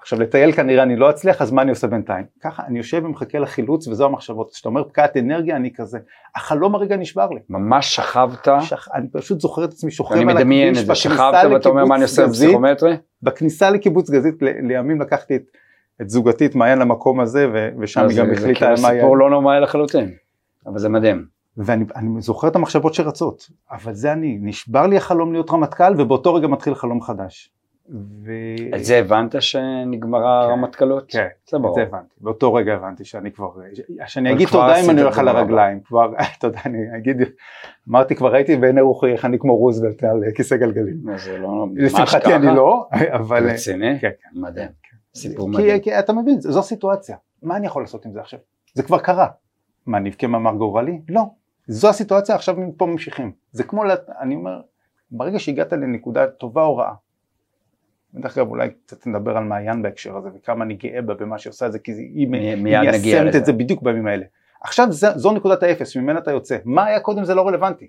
עכשיו לטייל כנראה אני לא אצליח אז מה אני עושה בינתיים? ככה אני יושב ומחכה לחילוץ וזו המחשבות, כשאתה אומר פקעת אנרגיה אני כזה, החלום הרגע נשבר לי. ממש שכבת? שכ... אני פשוט זוכר את עצמי שוכב על הכביש, אני מדמיין את זה, שכבת ואתה אומר מה אני עושה בפסיכומטרי? בכניסה לקיבוץ גזית לימים לקחתי את, את זוגתי, את מעיין למקום הזה ו... ושם היא גם החליטה על מה. זה סיפור לא נורמלי לחלוטין, אבל זה מדהים. ואני זוכר את המחשבות שרצות, אבל זה אני, נשבר לי החלום להיות רמטכ"ל ובאותו רגע מתחיל חלום חדש. ו... את זה הבנת שנגמרה כן, הרמטכ"לות? כן, זה ברור. את זה הבנתי. באותו רגע הבנתי שאני כבר, שאני אגיד תודה אם אני הולך על הרגליים. כבר, תודה, אני אגיד, אמרתי כבר ראיתי בעיני רוחי איך אני כמו רוזוולט על כיסא גלגלים. זה לא, לשמחתי אני לא, אבל... רציני? כן, כן. מדהים. סיפור מדהים. כי אתה מבין, זו סיטואציה. מה אני יכול לעשות עם זה עכשיו? זה כבר קרה. מה, נבכה מאמר גורלי? לא. זו הסיטואציה, עכשיו מפה ממשיכים. זה כמו, אני אומר, ברגע שהגעת לנקודה טובה או רעה, ודרך אגב אולי קצת נדבר על מעיין בהקשר הזה וכמה אני גאה בה במה שהיא עושה את זה כי היא מיישמת את זה בדיוק בימים האלה. עכשיו זה, זו נקודת האפס ממנה אתה יוצא, מה היה קודם זה לא רלוונטי.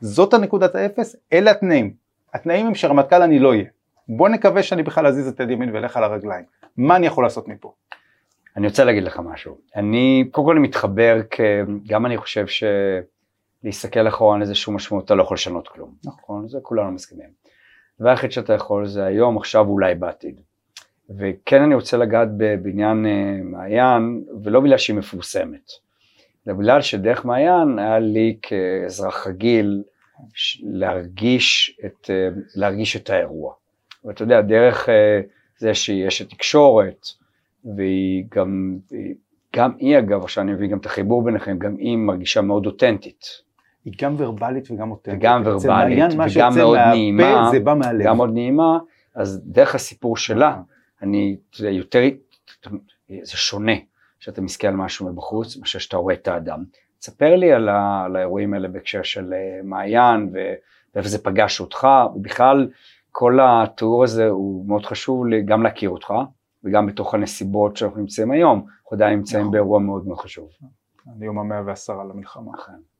זאת הנקודת האפס, אלה התנאים. התנאים הם שרמטכ"ל אני לא אהיה. בוא נקווה שאני בכלל אזיז את יד ימין ואלך על הרגליים. מה אני יכול לעשות מפה? אני רוצה להגיד לך משהו. אני קודם כל מתחבר, גם אני חושב שלהסתכל אחורה על איזשהו משמעות אתה לא יכול לשנות כלום. נכון, זה כולנו מסכימים. הדבר היחיד שאתה יכול זה היום, עכשיו, אולי בעתיד. וכן אני רוצה לגעת בבניין אה, מעיין, ולא בגלל שהיא מפורסמת, אלא בגלל שדרך מעיין היה לי כאזרח רגיל להרגיש את, אה, להרגיש את האירוע. ואתה יודע, דרך אה, זה שיש את תקשורת, והיא גם, גם היא אגב, עכשיו אני מבין גם את החיבור ביניכם, גם היא מרגישה מאוד אותנטית. היא גם ורבלית וגם אותנטית. וגם ורבלית, וגם מאוד נעימה, זה בא מהלב. גם מאוד נעימה, אז דרך הסיפור שלה, אני, זה יותר, זה שונה, שאתה מסתכל על משהו מבחוץ, מאשר שאתה רואה את האדם. תספר לי על, ה, על האירועים האלה בהקשר של אה, מעיין, ואיפה זה פגש אותך, ובכלל כל התיאור הזה הוא מאוד חשוב לי גם להכיר אותך, וגם בתוך הנסיבות שאנחנו נמצאים היום, אנחנו עדיין נמצאים נכון. באירוע מאוד מאוד חשוב. אני יום המאה ועשרה למלחמה. נכון.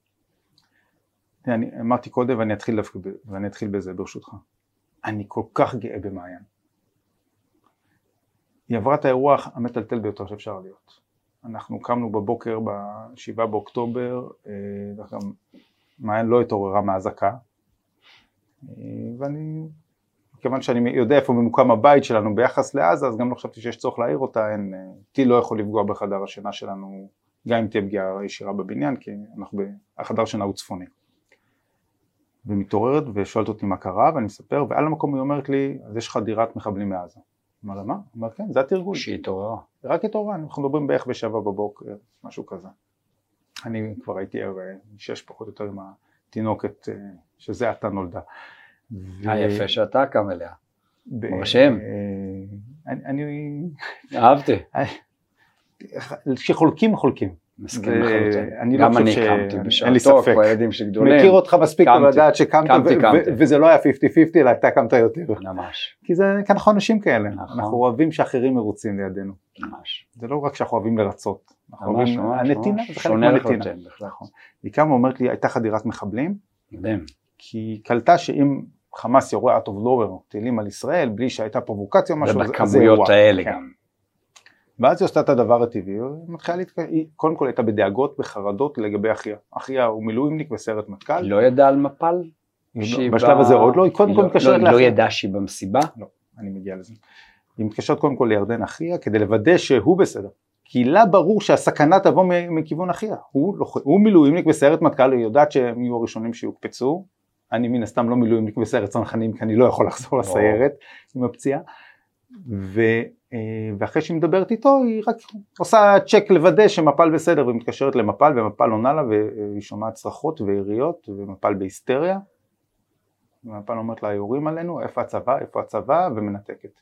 אני אמרתי קודם ואני אתחיל, ואני אתחיל בזה ברשותך. אני כל כך גאה במעיין. היא עברה את האירוע המטלטל ביותר שאפשר להיות. אנחנו קמנו בבוקר ב-7 באוקטובר, אה, וגם מעיין לא התעוררה מהאזעקה, אה, ואני, כיוון שאני יודע איפה ממוקם הבית שלנו ביחס לעזה, אז גם לא חשבתי שיש צורך להעיר אותה, אין, אה, טיל לא יכול לפגוע בחדר השינה שלנו, גם אם תהיה פגיעה ישירה בבניין, כי אנחנו, החדר שינה הוא צפוני. ומתעוררת ושואלת אותי מה קרה ואני מספר ועל המקום היא אומרת לי אז יש לך דירת מחבלים מעזה. אמר לה מה? אמרת כן זה התרגול. שהיא התעוררה. רק התעוררה, אנחנו מדברים בערך בשבע בבוקר, משהו כזה. אני כבר הייתי ער שש פחות או יותר עם התינוקת אה, שזה עתה נולדה. ו... יפה שאתה קם אליה. מרשים. אה, אני... אהבתי. שחולקים חולקים. מסכים לחלוטין. אני לא חושב ש... גם אני קמתי בשעתו, כמו הילדים שגדולים. מכיר אותך מספיק לדעת שקמת, וזה לא היה 50-50 אלא אתה קמת יותר. ממש. כי זה, כי אנחנו אנשים כאלה, נכון. אנחנו אוהבים שאחרים מרוצים לידינו. ממש. זה לא רק שאנחנו אוהבים לרצות. ממש, ממש. הנתינה זה חלק מהנתינה. נכון. היא קמה ואומרת לי, הייתה חדירת מחבלים. כי היא קלטה שאם חמאס יורה out of nowhere טילים על ישראל, בלי שהייתה פרובוקציה או משהו, זה אירוע. זה בכמויות האלה כן. גם. ואז היא עשתה את הדבר הטבעי, היא מתחילה להתק... היא קודם כל הייתה בדאגות, בחרדות לגבי אחיה. אחיה הוא מילואימניק בסיירת מטכ"ל. היא לא ידעה על מפל? בשלב הזה עוד לא, היא קודם כל לא- מתקשרת לאחיה. היא לא ידעה שהיא במסיבה? לא, אני מגיע לזה. היא מתקשרת קודם כל לירדן אחיה כדי לוודא שהוא בסדר. כי לה ברור שהסכנה תבוא מכיוון אחיה. הוא, לא, הוא מילואימניק בסיירת מטכ"ל, היא יודעת שהם יהיו הראשונים שיוקפצו. אני מן הסתם לא מילואימניק בסיירת צנחנים כי אני לא יכול לחזור לסיירת עם הפציעה. ו, אה, ואחרי שהיא מדברת איתו היא רק עושה צ'ק לוודא שמפל בסדר ומתקשרת למפל ומפל עונה לה והיא שומעת צרחות ויריות ומפל בהיסטריה. ומפל אומרת לה יורים עלינו איפה הצבא איפה הצבא ומנתקת.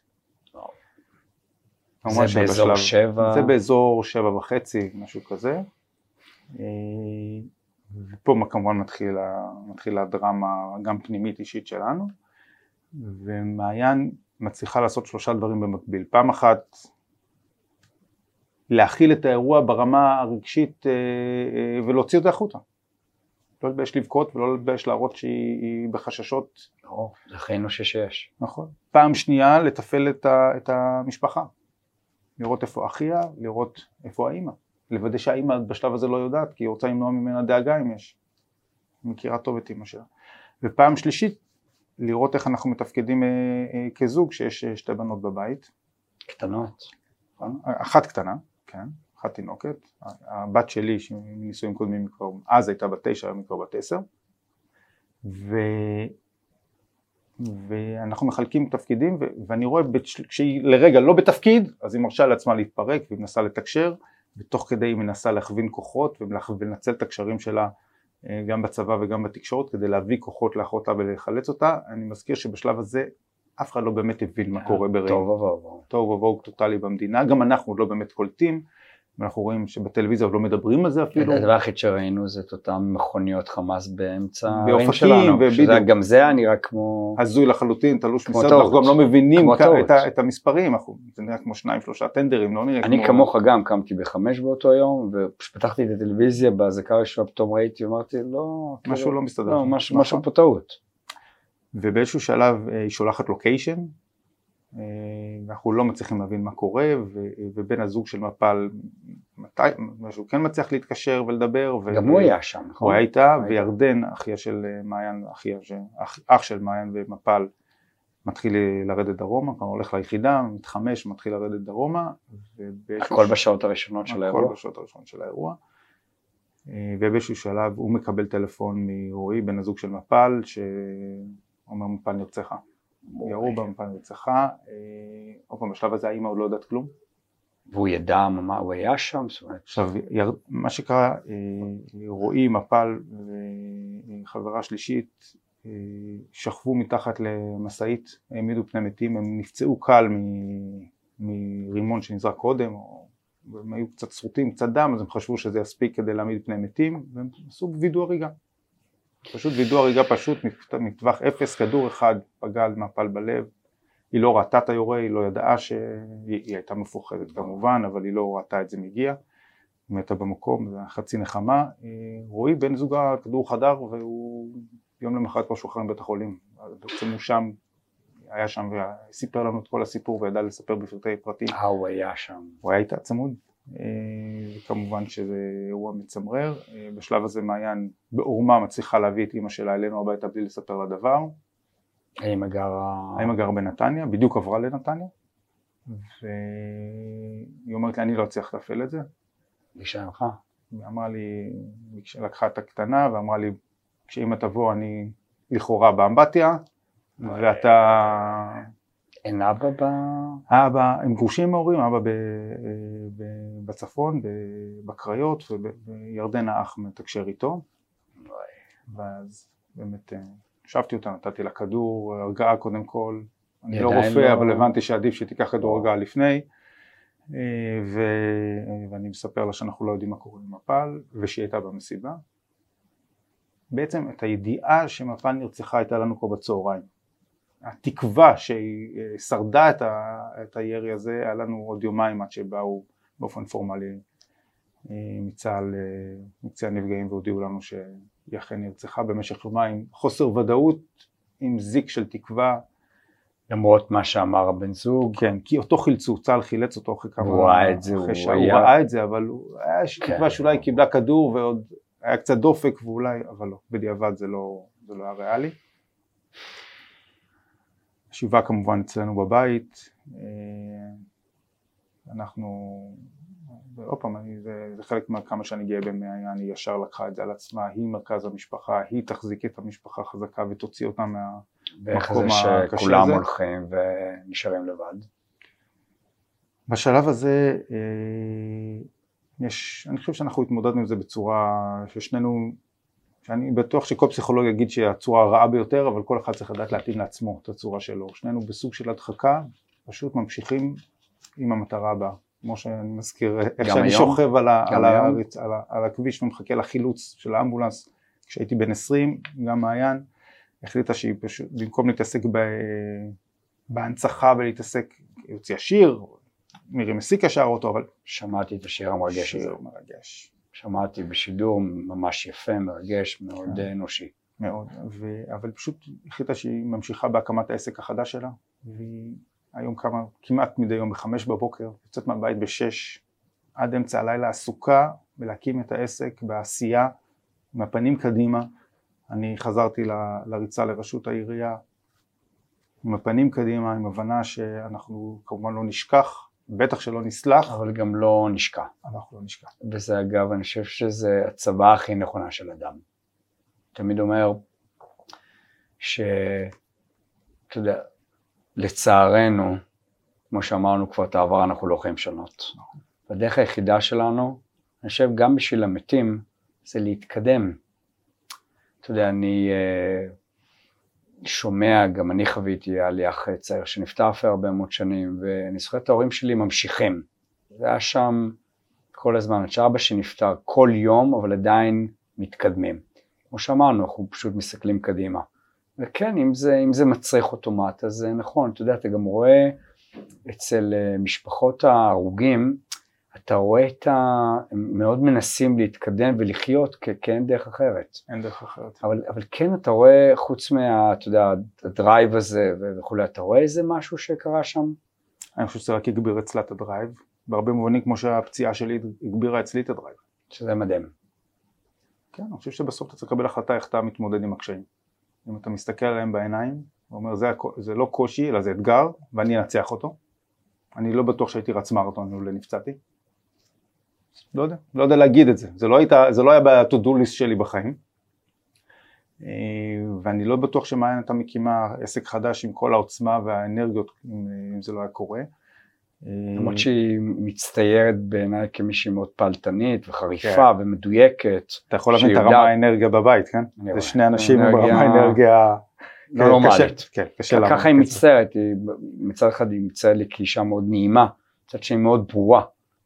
זה באזור בשלב, שבע? זה באזור שבע וחצי, משהו כזה. אה, ופה כמובן מתחיל, מתחילה הדרמה גם פנימית אישית שלנו, ומעיין מצליחה לעשות שלושה דברים במקביל. פעם אחת להכיל את האירוע ברמה הרגשית אה, אה, ולהוציא אותה החוצה. לא להתבייש לבכות ולא להתבייש להראות שהיא בחששות. לא, זה אנושי שיש. נכון. פעם שנייה לתפעל את, את המשפחה. לראות איפה אחיה, לראות איפה האימא, לוודא שהאימא בשלב הזה לא יודעת, כי היא רוצה למנוע ממנה דאגה אם יש. היא מכירה טוב את אימא שלה. ופעם שלישית, לראות איך אנחנו מתפקדים אה, אה, כזוג שיש אה, שתי בנות בבית. קטנות. אחת קטנה, כן, אחת תינוקת. הבת שלי, מנישואים קודמים, כבר, אז הייתה בת תשע, היום היא כבר בת עשר. ו... ואנחנו מחלקים תפקידים ואני רואה כשהיא לרגע לא בתפקיד אז היא מרשה לעצמה להתפרק והיא מנסה לתקשר ותוך כדי היא מנסה להכווין כוחות ולנצל את הקשרים שלה גם בצבא וגם בתקשורת כדי להביא כוחות לאחותה ולחלץ אותה. אני מזכיר שבשלב הזה אף אחד לא באמת הבין מה קורה ברגע תוהו ובוהו תוהו ובוהו טוטאלי במדינה. גם אנחנו לא באמת קולטים ואנחנו רואים שבטלוויזיה לא מדברים על זה אפילו. הדבר היחיד שראינו זה את אותן מכוניות חמאס באמצע הערים שלנו. ובדיוק. גם זה היה נראה כמו... הזוי לחלוטין, תלוש מסרט, אנחנו גם לא מבינים את, את המספרים, אנחנו, זה נראה כמו שניים שלושה טנדרים, לא נראה אני כמו... אני כמוך גם קמתי בחמש באותו יום, ופתחתי את הטלוויזיה באזעקה הראשונה, פתאום ראיתי, אמרתי לא... משהו כאילו, לא מסתדר. לא, משהו, משהו פה טעות. ובאיזשהו שלב אה, היא שולחת לוקיישן, ואנחנו לא מצליחים להבין מה קורה ובן הזוג של מפל מתי, משהו כן מצליח להתקשר ולדבר גם הוא היה שם נכון? הוא היה איתה וירדן אחיה של אה, מעיין אחיה, אח, אח של מעיין ומפל מתחיל לרדת דרומה, כלומר הולך ליחידה, מתחמש, מתחיל לרדת דרומה הכל בשעות הראשונות של האירוע? הכל בשעות הראשונות של האירוע אה, ובאיזשהו שלב הוא מקבל טלפון מרועי בן הזוג של מפל שאומר מפל נרצחה ירו בה מפל נרצחה, אה, עוד פעם בשלב הזה האמא עוד לא יודעת כלום. והוא ידע מה הוא היה שם? עכשיו מה שקרה, אה, רועי, מפל וחברה שלישית אה, שכבו מתחת למשאית, העמידו פני מתים, הם נפצעו קל מרימון שנזרק קודם, או הם היו קצת שרוטים, קצת דם, אז הם חשבו שזה יספיק כדי להעמיד פני מתים, והם עשו וידוא הריגה. פשוט וידוא הריגה פשוט מטווח אפס, כדור אחד פגע על מפל בלב, היא לא ראתה את היורה, היא לא ידעה שהיא הייתה מפוחדת כמובן, אבל היא לא ראתה את זה מגיע, היא מתה במקום, זה חצי נחמה, רועי בן זוגה כדור חדר והוא יום למחרת כבר שוחרר מבית החולים, בעצם הוא שם, היה שם וסיפר לנו את כל הסיפור וידע לספר בפרטי פרטים. אה, הוא היה שם. הוא היה איתה צמוד, אה, כמובן שזה אירוע מצמרר, אה, בשלב הזה מעיין בעורמה מצליחה להביא את אימא שלה אלינו הביתה בלי לספר לה דבר. האמא גרה... האמא גרה בנתניה, בדיוק עברה לנתניה, והיא אומרת לי אני לא אצליח לתפעל את זה. ביקשה ממך? היא אמרה לי, לקחה את הקטנה ואמרה לי כשאימא תבוא אני לכאורה באמבטיה ואתה אין אבא ב... אבא, הם גרושים מההורים, אבא ב, ב, בצפון, בקריות, וירדן האח מתקשר איתו. ואז באמת ישבתי אותה, נתתי לה כדור, הרגעה קודם כל. אני לא רופא, לא... אבל הבנתי שעדיף שתיקח כדור הרגעה לפני. ו... ואני מספר לה שאנחנו לא יודעים מה קורה עם מפל, ושהיא הייתה במסיבה. בעצם את הידיעה שמפל נרצחה הייתה לנו כבר בצהריים. התקווה שהיא אה, שרדה את, ה, את הירי הזה, היה לנו עוד יומיים עד שבאו באופן פורמלי אה, מצה"ל, אה, מצה"ל נפגעים והודיעו לנו שהיא אכן נרצחה במשך יומיים, חוסר ודאות עם זיק של תקווה. למרות מה שאמר הבן זוג. כן, כי אותו חילצו, צה"ל חילץ אותו אחרי כמה... הוא ראה את זה, הוא היה... הוא ראה את זה, אבל הוא היה כן. תקווה שאולי קיבלה כדור ועוד היה קצת דופק ואולי, אבל לא, בדיעבד זה לא, זה לא היה ריאלי. שבעה כמובן אצלנו בבית, אנחנו, ועוד פעם, אני, זה, זה חלק מכמה שאני גאה במעיין, היא ישר לקחה את זה על עצמה, היא מרכז המשפחה, היא תחזיק את המשפחה חזקה ותוציא אותה מהמקום ואיך זה הקשה הזה. שכולם הולכים ונשארים לבד? בשלב הזה אה, יש, אני חושב שאנחנו התמודדנו עם זה בצורה ששנינו, שאני בטוח שכל פסיכולוג יגיד שהיא הצורה הרעה ביותר, אבל כל אחד צריך לדעת להתאים לעצמו את הצורה שלו. שנינו בסוג של הדחקה, פשוט ממשיכים עם המטרה הבאה. כמו שאני מזכיר, איך שאני היום? שוכב על, ה, על? הריצ, על, ה, על הכביש ומחכה לחילוץ של האמבולנס, כשהייתי בן 20, גם מעיין, החליטה שהיא פשוט, במקום להתעסק ב, בהנצחה ולהתעסק, היא הוציאה שיר, מירי מסיקה שר אותו, אבל שמעתי את השיר המרגש הזה. שיר מרגש. שמעתי בשידור ממש יפה, מרגש, מאוד כן. אנושי. מאוד, ו... אבל פשוט החליטה שהיא ממשיכה בהקמת העסק החדש שלה, והיא היום קמה כמעט מדי יום בחמש בבוקר, יוצאת מהבית בשש, עד אמצע הלילה עסוקה בלהקים את העסק, בעשייה, עם הפנים קדימה. אני חזרתי ל- לריצה לראשות העירייה, עם הפנים קדימה, עם הבנה שאנחנו כמובן לא נשכח, בטח שלא נסלח, אבל גם לא נשקע. אנחנו לא נשכח. וזה אגב, אני חושב שזה הצבא הכי נכונה של אדם. תמיד אומר ש... אתה יודע, לצערנו, כמו שאמרנו כבר את העבר, אנחנו לא יכולים לשנות. והדרך היחידה שלנו, אני חושב גם בשביל המתים, זה להתקדם. אתה יודע, אני אה, שומע, גם אני חוויתי, היה לי אח צעיר שנפטר אחרי הרבה מאוד שנים, ואני זוכר את ההורים שלי ממשיכים. זה היה שם כל הזמן, עד שאבא שלי נפטר כל יום, אבל עדיין מתקדמים. כמו שאמרנו, אנחנו פשוט מסתכלים קדימה. וכן, אם זה, אם זה מצריך אוטומט, אז נכון, אתה יודע, אתה גם רואה אצל אה, משפחות ההרוגים, אתה רואה את ה... הם מאוד מנסים להתקדם ולחיות, כי אין דרך אחרת. אין דרך אחרת. אבל, אבל כן, אתה רואה, חוץ מה, אתה יודע, הדרייב הזה וכולי, אתה רואה איזה משהו שקרה שם? אני חושב שזה רק הגביר אצלה את הדרייב, בהרבה מובנים כמו שהפציעה שלי הגבירה אצלי את הדרייב. שזה מדהים. כן, אני חושב שבסוף אתה צריך לקבל החלטה איך אתה מתמודד עם הקשיים. אם אתה מסתכל עליהם בעיניים, ואומר זה, זה לא קושי אלא זה אתגר ואני אנצח אותו. אני לא בטוח שהייתי רץ מרתון אילולא נפצעתי. לא יודע, לא יודע להגיד את זה, זה לא, הייתה, זה לא היה ב-to-do list שלי בחיים. אה, ואני לא בטוח שמעיין הייתה מקימה עסק חדש עם כל העוצמה והאנרגיות אם, זה לא היה קורה. אה, למרות שהיא מצטיירת בעיניי כמישהי מאוד פעלתנית וחריפה ומדויקת. אתה יכול להבין את הרמה האנרגיה בבית, כן? זה. שני אנשים עם אנרגיה- רמה האנרגיה... לא כן, נורמלית. כן, קשה ככה היא. מצטיירת, מצד אחד היא מצטיירת לי כאישה מאוד נעימה, מצד שני מאוד ברורה,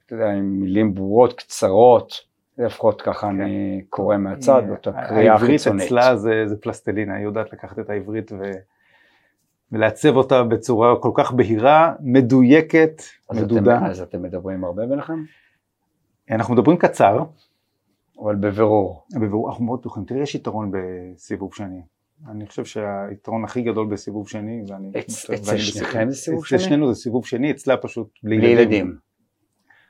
אתה יודע, עם מילים ברורות, קצרות, לפחות ככה אני קורא מהצד, באותה קריאה העברית חיצונית. אצלה זה, זה פלסטלינה, היא יודעת לקחת את העברית ו... ולעצב אותה בצורה כל כך בהירה, מדויקת, אז מדודה. אתם, אז אתם מדברים הרבה ביניכם? אנחנו מדברים קצר, אבל בבירור. בבירור, אנחנו מאוד פתוחים. תראי, יש יתרון בסיבוב שני. אני חושב שהיתרון הכי גדול בסיבוב שני, ואני... אצ- ואני אצל שניכם זה סיבוב אצל שני? שנינו זה סיבוב שני, אצלה פשוט בלי ילדים.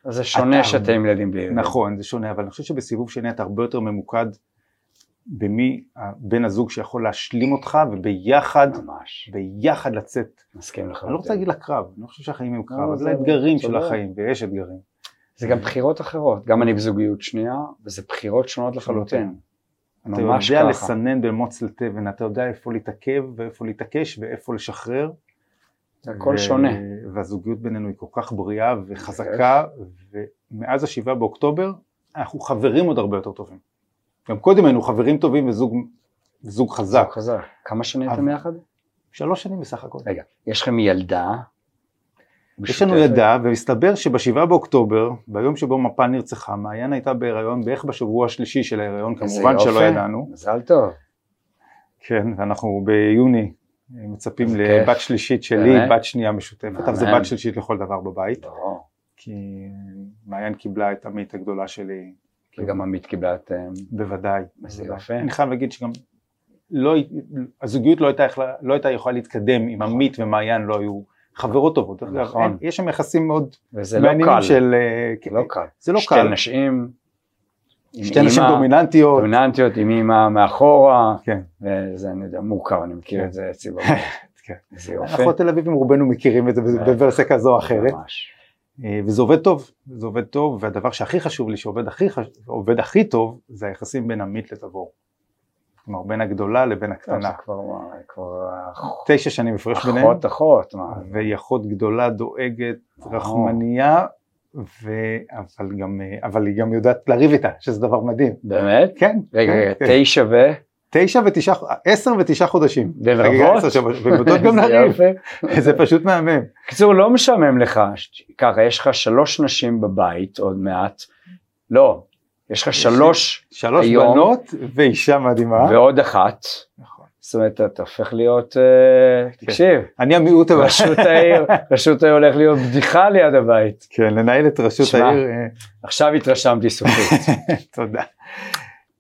זה שונה אתה- שאתם עם ילדים בלי ילדים. נכון, זה שונה, אבל אני חושב שבסיבוב שני אתה הרבה יותר ממוקד במי בן הזוג שיכול להשלים אותך וביחד, ממש, ביחד לצאת. מסכים לחלוטין. אני לא רוצה להגיד לקרב, אני לא חושב שהחיים הם קרב, לא, אבל זה- האתגרים של. החיים, ויש אתגרים. זה גם בחירות אחרות, גם אני בזוגיות שנייה, וזה בחירות שונות לחלוטין. אתה ממש יודע. לסנן בין מוץ לתבן, אתה יודע איפה להתעכב ואיפה להתעקש ואיפה לשחרר. זה הכל ו- שונה. והזוגיות בינינו היא כל כך בריאה וחזקה, ומאז השבעה באוקטובר אנחנו חברים עוד הרבה יותר טובים. גם קודם היינו חברים טובים וזוג, וזוג חזק. זוג חזק. כמה שנים אתם יחד? שלוש שנים בסך הכל. רגע, יש לכם ילדה? יש לנו משותפת? ידה, ומסתבר שבשבעה באוקטובר, ביום שבו מפל נרצחה, מעיין הייתה בהיריון בערך בשבוע השלישי של ההיריון, כמובן שלא יופי. ידענו. מזל טוב. כן, ואנחנו ביוני מצפים לבת. שלישית שלי? בת שנייה משותפת, אבל זה. בת שלישית לכל דבר בבית. כי מעיין קיבלה את עמית הגדולה שלי, וגם עמית קיבלה את... אה, בוודאי. בוודאי. יפה. אני חייב להגיד שגם לא, הזוגיות לא הייתה, לא הייתה יכולה להתקדם אם עמית ומעיין לא היו חברות טובות. נכון. יש שם יחסים מאוד וזה לא קל. של... אה, לא קל. זה לא שתי קל. נשים. שתי נשים דומיננטיות. דומיננטיות עם אימא מאחורה. כן. וזה, אני יודע, מורכב, אני מכיר כן. את זה אצלי בבית. כן. זה יופי. אנחנו תל אביבים רובנו מכירים את זה בוורסיה כזו או אחרת. ממש. אה, וזה עובד טוב, זה עובד טוב, והדבר שהכי חשוב לי, שעובד הכי, חש... עובד הכי טוב, זה היחסים בין עמית לתבור. כלומר, בין הגדולה לבין הקטנה. זה כבר, כבר תשע שנים הפרש ביניהם, אחות אחות, מה? והיא אחות גדולה, דואגת, וואו. רחמנייה, ו... אבל, גם, אבל היא גם יודעת לריב איתה, שזה דבר מדהים. באמת? כן, רגע, כן, רגע, כן. תשע ו... תשע ותשעה, עשר ותשעה חודשים. והן יודעות גם לריב. זה פשוט מהמם. בקיצור, לא משעמם לך, ככה, יש לך שלוש נשים בבית עוד מעט, לא, יש לך שלוש שלוש היום. בנות ואישה מדהימה. ועוד אחת, נכון. זאת אומרת, אתה הופך להיות, אה, תקשיב, אני המיעוט הבא. רשות העיר, רשות העיר הולך להיות בדיחה ליד הבית. כן, לנהל את רשות. העיר, אה, עכשיו התרשמתי סופית. תודה.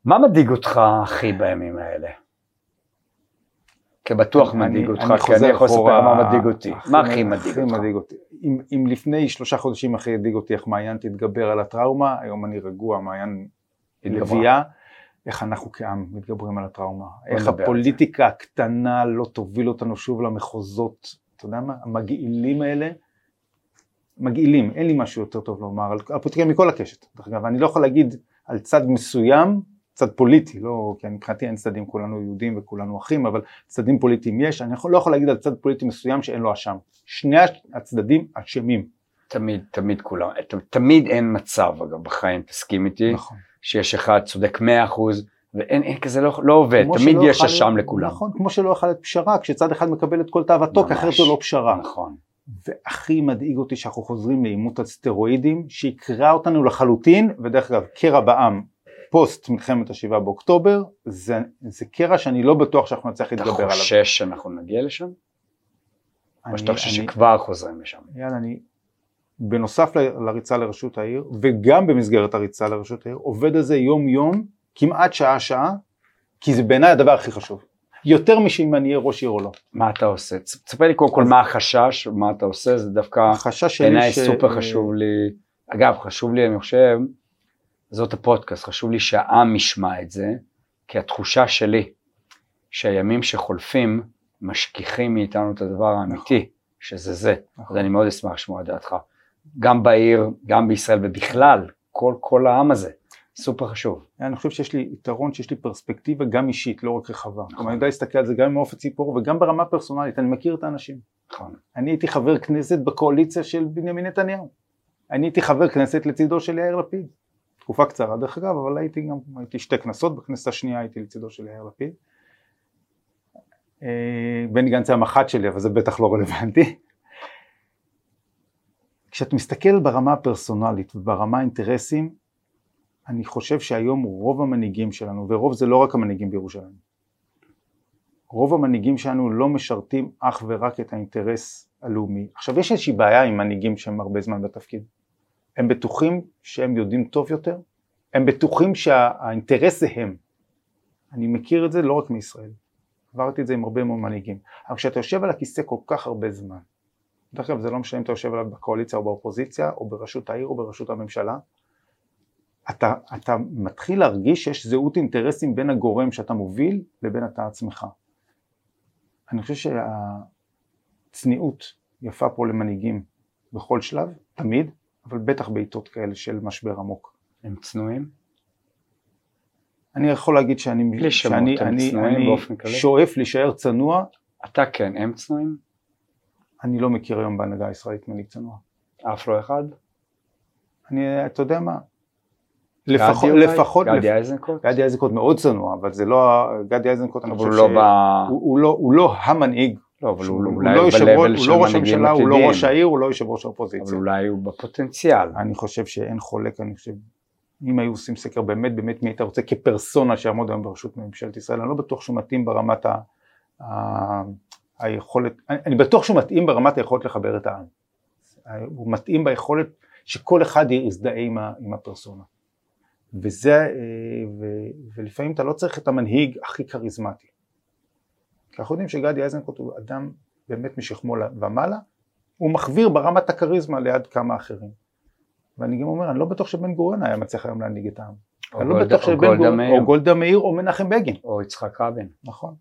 מה מדאיג אותך הכי בימים האלה? כי בטוח אני- מדאיג אותך, כי אני יכול לספר מה מדאיג אותי. מה הכי מדאיג אותך? מדאיג אותי. אם, אם לפני שלושה חודשים הכי הדאיג אותי איך מעיין תתגבר על הטראומה, היום אני רגוע, מעיין. לביאה, איך אנחנו כעם מתגברים על הטראומה, איך. הפוליטיקה הקטנה לא תוביל אותנו שוב למחוזות, אתה יודע מה, המגעילים האלה, מגעילים, אין לי משהו יותר טוב לומר על הפוליטיקה מכל הקשת, דרך אגב, אני לא יכול להגיד על צד מסוים, צד פוליטי, לא, כי מבחינתי אין צדדים, כולנו יהודים וכולנו אחים, אבל צדדים פוליטיים יש, אני לא יכול להגיד על צד פוליטי מסוים שאין לו אשם, שני הצדדים אשמים, תמיד, תמיד כולם, תמיד אין מצב, אגב, בחיים, תסכים איתי, נכון. שיש אחד צודק 100% ואין אין כזה לא, לא עובד, תמיד יש אשם לכולם. נכון, כמו שלא יכול להיות פשרה, כשצד אחד מקבל את כל תאוותו, כי. אחרת זו לא פשרה. נכון. והכי מדאיג אותי שאנחנו חוזרים לעימות הסטרואידים, שיקרע אותנו לחלוטין, ודרך אגב, קרע בעם, פוסט מלחמת השבעה באוקטובר, זה, זה קרע שאני לא בטוח שאנחנו נצליח אתה להתגבר עליו. חושש שאנחנו נגיע לשם? או אני- שאתה חושש שכבר חוזרים לשם? יאללה, אני, בנוסף לריצה לראשות העיר, וגם במסגרת הריצה לראשות העיר, עובד על זה יום יום, כמעט שעה שעה, כי זה בעיניי הדבר הכי חשוב. יותר משאם אני אהיה ראש עיר או לא. מה אתה עושה? תספר לי קודם כל מה החשש, מה אתה עושה, זה דווקא בעיניי ש- סופר חשוב לי. אגב, חשוב לי, אני חושב, זאת הפודקאסט, חשוב לי שהעם ישמע את זה, כי התחושה שלי, שהימים שחולפים משכיחים מאיתנו את הדבר האמיתי, שזה זה. נכון. אז אני מאוד אשמח לשמוע את דעתך. גם בעיר, גם בישראל ובכלל, כל, כל העם הזה, סופר חשוב. אני חושב שיש לי יתרון שיש לי פרספקטיבה גם אישית, לא רק רחבה. נכון. כלומר, אני יודע להסתכל על זה גם ממעוף הציפור וגם ברמה פרסונלית, אני מכיר את האנשים. נכון. אני הייתי חבר כנסת בקואליציה של בנימין נתניהו. אני הייתי חבר כנסת לצידו של יאיר לפיד. תקופה קצרה דרך אגב, אבל הייתי גם, הייתי שתי כנסות, בכנסת השנייה הייתי לצידו של יאיר לפיד. אה, בני גנץ היה מח"ט שלי, אבל זה בטח לא רלוונטי. כשאת מסתכל ברמה הפרסונלית וברמה האינטרסים, אני חושב שהיום רוב המנהיגים שלנו, ורוב זה לא רק המנהיגים בירושלים, רוב המנהיגים שלנו לא משרתים אך ורק את האינטרס הלאומי. עכשיו יש איזושהי בעיה עם מנהיגים שהם הרבה זמן בתפקיד. הם בטוחים שהם יודעים טוב יותר, הם בטוחים שהאינטרס זה הם. אני מכיר את זה לא רק מישראל, עברתי את זה עם הרבה מאוד מנהיגים. אבל כשאתה יושב על הכיסא כל כך הרבה זמן, דרך אגב זה לא משנה אם אתה יושב עליו בקואליציה או באופוזיציה או בראשות העיר או בראשות הממשלה, אתה, אתה מתחיל להרגיש שיש זהות אינטרסים בין הגורם שאתה מוביל לבין אתה עצמך. אני חושב שהצניעות יפה פה למנהיגים בכל שלב, תמיד, אבל בטח בעיתות כאלה של משבר עמוק. הם צנועים? אני יכול להגיד שאני, שאני הם אני? שואף להישאר צנוע, אתה כן, הם צנועים? אני לא מכיר היום בהנהגה הישראלית מנהיג צנוע. אף לא אחד? אני, אתה יודע מה, לפחות? לפחות, גדי איזנקוט? גדי איזנקוט מאוד צנוע, אבל זה לא, גדי איזנקוט, אני אבל חושב הוא לא לא, לא המנהיג, לא, אבל הוא הוא לא יושב ראש- הוא לא ראש הממשלה, הוא לא. ראש העיר, הוא לא יושב ראש אבל האופוזיציה. אולי הוא בפוטנציאל. אני חושב שאין חולק, אני חושב, אם היו עושים סקר באמת באמת מי היית רוצה כפרסונה שיעמוד היום בראשות ממשלת ישראל, אני לא בטוח שהוא מתאים ברמת ה... היכולת, אני, אני בטוח שהוא מתאים ברמת היכולת לחבר את העם. הוא מתאים ביכולת שכל אחד יזדהה עם, ה, עם הפרסונה. וזה, ו, ולפעמים אתה לא צריך את המנהיג הכי כריזמטי. כי אנחנו יודעים שגדי איזנקוט הוא אדם באמת משכמו ומעלה, הוא מחוויר ברמת הכריזמה ליד כמה אחרים. ואני גם אומר, אני לא בטוח שבן גוריון היה מצליח היום להנהיג את העם. אני לא בטוח שבן גוריון. או גולדה מאיר או מנחם בגין, או יצחק רבין. נכון.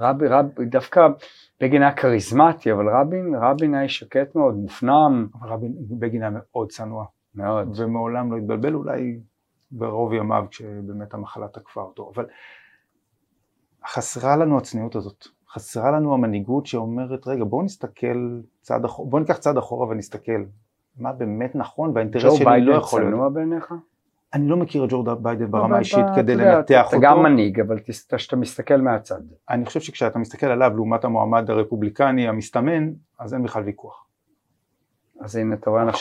רבין, רבין, דווקא בגין היה כריזמטי, אבל רבין, רבין היה שקט מאוד, מופנם. אבל רבין, בגין היה מאוד צנוע, מאוד. ומעולם לא התבלבל, אולי ברוב ימיו כשבאמת המחלה תקפה אותו, אבל חסרה לנו הצניעות הזאת, חסרה לנו המנהיגות שאומרת, רגע, בואו נסתכל צעד אחורה, בואו ניקח צעד אחורה ונסתכל מה באמת נכון, והאינטרס שלי לא יכול להיות. ג'ו להיות. ביידן צנוע בעיניך? אני לא מכיר את ג'ו ביידן ברמה האישית אתה- כדי אתה לנתח אתה אותו. גם מנהיג, אבל כשאתה מסתכל מהצד. אני חושב שכשאתה מסתכל עליו לעומת המועמד הרפובליקני המסתמן, אז אין בכלל ויכוח. אז הנה, אתה רואה, אנחנו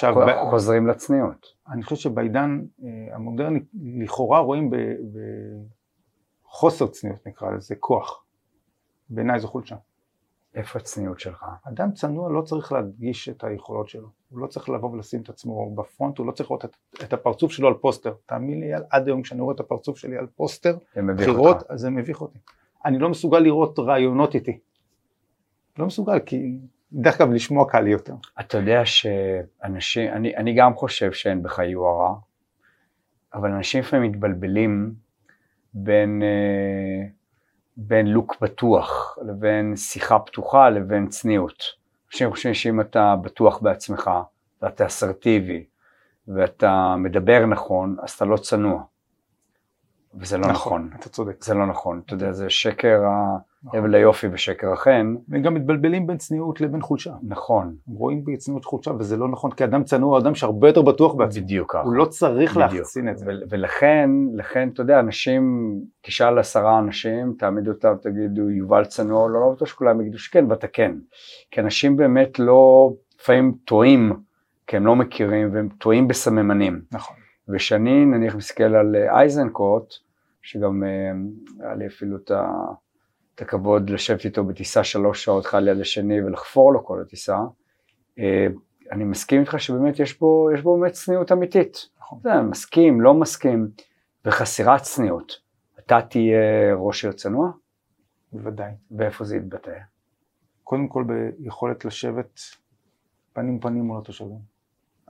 חוזרים לצניעות. אני חושב שבעידן אה, המודרני לכאורה רואים בחוסר צניעות נקרא לזה כוח. בעיניי זו חולשה. איפה הצניעות שלך? אדם צנוע לא צריך להדגיש את היכולות שלו, הוא לא צריך לבוא ולשים את עצמו בפרונט, הוא לא צריך לראות את, את הפרצוף שלו על פוסטר. תאמין לי, עד היום כשאני רואה את הפרצוף שלי על פוסטר, בחירות, אותך. אז זה מביך אותי. אני לא מסוגל לראות רעיונות איתי. לא מסוגל, כי דרך אגב לשמוע קל לי יותר. אתה יודע שאנשים, אני, אני גם חושב שאין בך יוהרה, אבל אנשים לפעמים מתבלבלים בין, אה, בין לוק פתוח לבין שיחה פתוחה לבין צניעות. אנשים חושבים שאם אתה בטוח בעצמך ואתה אסרטיבי ואתה מדבר נכון, אז אתה לא צנוע. וזה לא נכון. אתה צודק. זה לא נכון. אתה יודע, זה שקר נכון. היופי ושקר החן. והם גם מתבלבלים בין צניעות לבין חולשה. נכון. הם רואים בצניעות חולשה וזה לא נכון, כי אדם צנוע הוא אדם שהרבה יותר בטוח בעצמו. בדיוק ככה. הוא לא צריך בדיוק. להחצין את זה. ו- ולכן, לכן, אתה יודע, אנשים, תשאל עשרה אנשים, תעמיד אותם, תגידו, יובל צנוע, לא, לא בטוח שכולם יגידו שכן, ואתה כן. כי אנשים באמת לא, לפעמים טועים, כי הם לא מכירים, והם טועים בסממנים. נכון. ושאני נניח מסתכל על אה, אייזנקוט, שגם אה, היה לי אפילו את, ה, את הכבוד לשבת איתו בטיסה שלוש שעות אחד ליד השני ולחפור לו כל הטיסה, אה, אני מסכים איתך שבאמת יש בו, יש בו באמת צניעות אמיתית. נכון. יודע, מסכים, לא מסכים, וחסירת צניעות. אתה תהיה ראש עיר צנוע, בוודאי. ואיפה זה יתבטא? קודם כל ביכולת לשבת פנים פנים מול התושבים.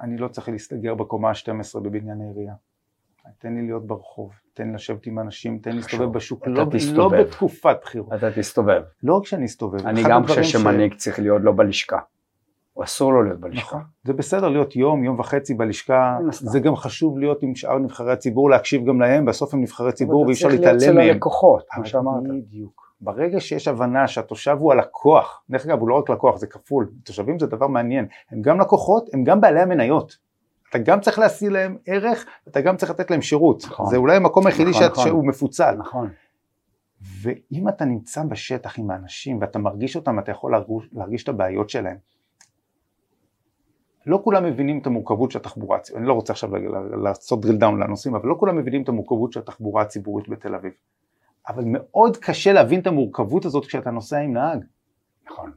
אני לא צריך להסתגר בקומה ה-12 בבניין העירייה. תן לי להיות ברחוב, תן לי לשבת עם אנשים, תן לי להסתובב. בשוק, לא, לא. בתקופת בחירות. אתה תסתובב. לא רק שאני אסתובב. אני גם חושב ש- שמנהיג צריך להיות לא בלשכה. או אסור לו להיות בלשכה. נכון. זה בסדר להיות יום, יום וחצי בלשכה. זה גם חשוב להיות עם שאר נבחרי הציבור, להקשיב גם להם, בסוף הם נבחרי ציבור אבל ואי אפשר אתה צריך להיות להתעלם אצל מהם. הלקוחות, כמו אבל שאמרת. בדיוק. ברגע שיש הבנה שהתושב הוא הלקוח, דרך אגב הוא לא רק לקוח, זה כפול, תושבים זה דבר מעניין, הם גם לקוחות, הם גם בעלי המניות. אתה גם צריך להשיא להם ערך, אתה גם צריך לתת להם שירות. נכון. זה אולי המקום היחידי נכון, שאת- נכון. שהוא מפוצל. נכון. ואם אתה נמצא בשטח עם האנשים ואתה מרגיש אותם, אתה יכול להרגיש, להרגיש את הבעיות שלהם. לא כולם מבינים את המורכבות של התחבורה הציבורית, אני לא רוצה עכשיו לעשות drill down לנושאים, אבל לא כולם מבינים את המורכבות של התחבורה הציבורית בתל אביב. אבל מאוד קשה להבין את המורכבות הזאת כשאתה נוסע עם נהג. נכון.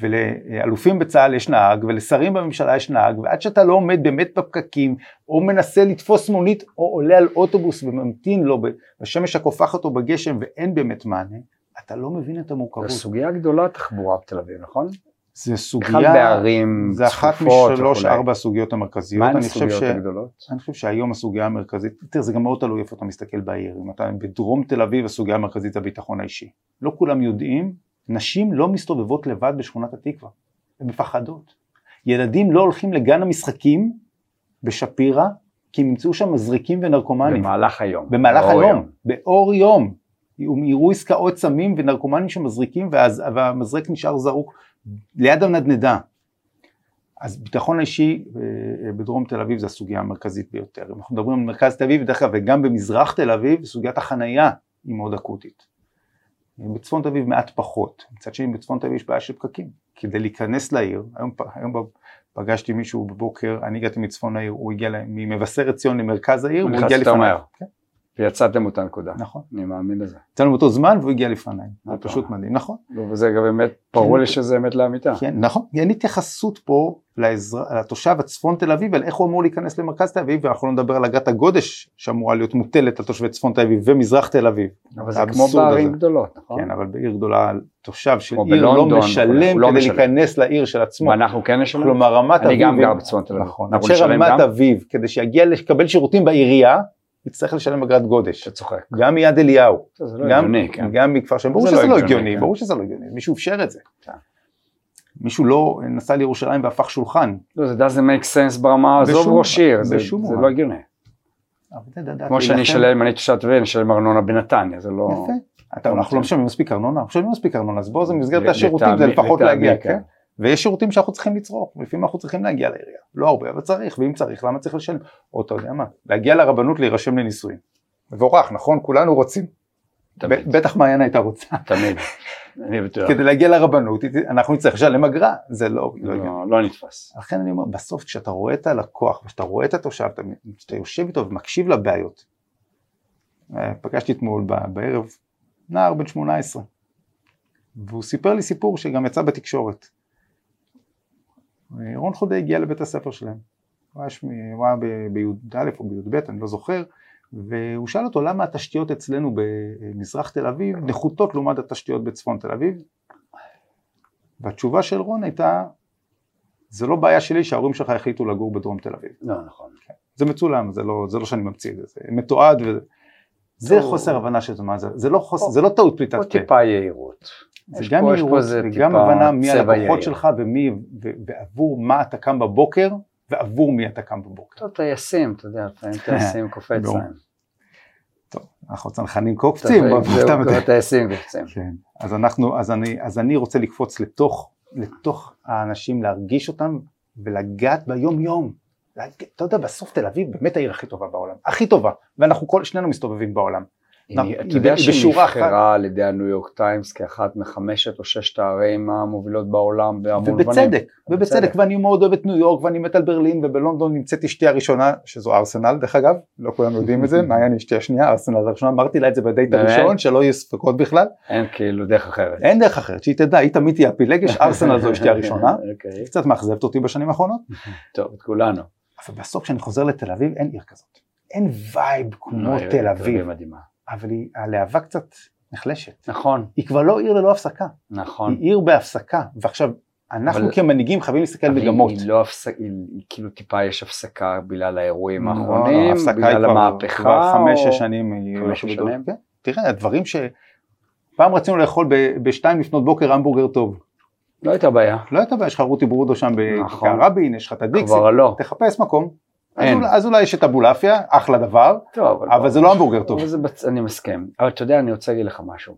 ולאלופים בצה"ל יש נהג, ולשרים בממשלה יש נהג, ועד שאתה לא עומד באמת בפקקים, או מנסה לתפוס מונית, או עולה על אוטובוס וממתין לו בשמש הקופחת או בגשם, ואין באמת מענה, אתה לא מבין את זו המורכבות. סוגיה גדולה תחבורה בתל אביב, נכון? זה בכלל סוגיה, בערים זה אחת משלוש. ארבע הסוגיות המרכזיות. מה הן אני חושב הסוגיות ש- הגדולות? אני חושב שהיום הסוגיה המרכזית, תראה זה גם מאוד תלוי איפה אתה מסתכל בעיר, אם אתה בדרום תל אביב הסוגיה המרכזית זה הביטחון האישי. לא כולם יודעים, נשים לא מסתובבות לבד בשכונת התקווה, הן מפחדות. ילדים לא הולכים לגן המשחקים בשפירא, כי הם ימצאו שם מזריקים ונרקומנים. במהלך היום. במהלך היום, באור יום. יראו עסקאות סמים ונרקומנים שמזריקים ואז, והמזרק נשאר זרוק ליד הנדנדה. אז ביטחון אישי אה, בדרום תל אביב זה הסוגיה המרכזית ביותר. אם אנחנו מדברים על מרכז תל אביב, דרך אגב, וגם במזרח תל אביב, סוגיית החנייה היא מאוד אקוטית. בצפון תל אביב מעט פחות. מצד שני בצפון תל אביב יש בעיה של פקקים. כדי להיכנס לעיר, היום, היום פגשתי מישהו בבוקר, אני הגעתי מצפון העיר, הוא הגיע ממבשרת ציון למרכז העיר, והוא הגיע לפניי. כן, ויצאתם אותה נקודה. נכון. אני מאמין לזה. יצאנו באותו זמן והוא הגיע לפניי, זה אתה פשוט. מדהים, נכון, לא, וזה גם באמת, ברור לי שזה אמת לאמיתה. כן, נכון, אין התייחסות פה. לתושב הצפון תל אביב, על איך הוא אמור להיכנס למרכז תל אביב, ואנחנו לא נדבר על אגרת הגודש שאמורה להיות מוטלת על תושבי צפון תל אביב ומזרח תל אביב. אבל זה כמו בערים. גדולות, נכון? כן, אבל בעיר גדולה, תושב של עיר לא משלם לא כדי. להיכנס לעיר של עצמו. ואנחנו כן נשלם? כלומר רמת אני אביב, גם גר בצפון תל אביב. נכון, רמת? אביב, כדי שיגיע לקבל שירותים בעירייה, יצטרך לשלם אגרת גודש. אתה צוחק. גם מיד אליהו, זה לא גם, הגיוני, כן. גם מכפר שלם, ברור לא שזה לא הגיוני, הגיוני, כן. ברור שזה לא הגיוני, מישהו אפשר את זה. כן. מישהו לא נסע לירושלים והפך שולחן. לא, זה doesn't make sense ברמה, עזוב ראש עיר, זה. לא הגיוני. כמו שאני אשלם, אם אני תושב תל אביב, אני אשלם ארנונה בנתניה, זה לא... יפה. אנחנו לא משלמים מספיק ארנונה, אנחנו משלמים מספיק ארנונה, אז בואו זה במסגרת לטעמי- השירותים, זה לפחות להגיע, כן. ויש שירותים שאנחנו צריכים לצרוך, לפעמים אנחנו צריכים להגיע לעירייה, לא הרבה, אבל צריך, ואם צריך, למה צריך לשלם? או אתה יודע מה, להגיע לרבנות להירשם לנישואים. מבורך, נכון? כולנו רוצים. תמיד, בטח מעיין הייתה רוצה. תמיד. אני בטוח. כדי להגיע לרבנות, אנחנו נצטרך לשלם אגרה, זה לא, לא. לא לא נתפס. לכן אני אומר, בסוף כשאתה רואה את הלקוח, כשאתה רואה את התושב, אתה- כשאתה יושב איתו ומקשיב לבעיות. אה, פגשתי אתמול בערב נער בן 18, והוא סיפר לי סיפור שגם יצא בתקשורת. רון חודי הגיע לבית הספר שלהם, הוא היה, בי"א או בי"ב, אני לא זוכר, והוא שאל אותו למה התשתיות אצלנו במזרח תל אביב נחותות לעומת התשתיות בצפון תל אביב, והתשובה של רון הייתה, זה לא בעיה שלי שההורים שלך החליטו לגור בדרום תל אביב. לא, נכון. זה מצולם, זה לא, זה לא שאני ממציא את זה, זה מתועד וזה. זה. חוסר הבנה של מה זה, זה לא, חוס, זה לא טעות פליטת פה פה, טיפה יהירות. זה גם מהירות וגם הבנה מי הלקוחות. שלך ומי, ועבור מה אתה קם בבוקר ועבור מי אתה קם בבוקר. טוב, טייסים, אתה יודע, לפעמים טייסים קופץ. להם. טוב, אנחנו צנחנים קופצים. הטייסים קופצים. כן, אז אנחנו, אז אני, אז אני רוצה לקפוץ לתוך, לתוך האנשים, להרגיש אותם ולגעת ביום יום. אתה יודע, בסוף תל אביב באמת העיר הכי טובה בעולם, הכי טובה, ואנחנו כל, שנינו מסתובבים בעולם. היא- היא אתה יודע שהיא. נבחרה על ידי הניו יורק טיימס כאחת מחמשת או ששת הערים המובילות בעולם בהמון מובנים. ובצדק, ובצדק, בצדק. ואני מאוד אוהב את ניו יורק ואני מת על ברלין ובלונדון נמצאת אשתי הראשונה שזו ארסנל דרך אגב, לא כולם יודעים את זה, מעיין אשתי השנייה, ארסנל הראשונה, אמרתי לה את זה בדייט? הראשון שלא יהיו ספקות בכלל, אין כאילו דרך אחרת. אין דרך אחרת, שהיא תדע, היא תמיד תהיה הפילגש, ארסנל זו אשתי הראשונה, אוקיי, קצת מאכזבת אותי בשנים האחרונות, טוב, את כולנו. אבל בסוף כשאני חוזר לתל אביב אין עיר כזאת, אין vibe כמו תל אביב. אבל היא- הלהבה קצת נחלשת, נכון, היא כבר לא עיר ללא הפסקה, נכון. היא עיר בהפסקה, ועכשיו אנחנו אבל- כמנהיגים חייבים להסתכל אבל מגמות. היא לא הפסקה, היא היא כאילו טיפה יש הפסקה בגלל האירועים לא, לא, האחרונים, היא בגלל המהפכה. כבר חמש או- שש שנים. חמש. שנים? כן. תראה, הדברים ש... פעם רצינו לאכול בשתיים לפנות בוקר המבורגר טוב. לא הייתה בעיה. לא הייתה בעיה, יש לך רותי ברודו שם נכון. בכיכר רבין, יש לך את הדיקסי, כבר לא. תחפש מקום. אז אין. אולי- אז אולי יש את אבולעפיה, אחלה דבר, טוב, אבל זה לא המבורגר טוב. אבל זה בצ... אני מסכים. אבל אתה יודע, אני רוצה להגיד לך משהו.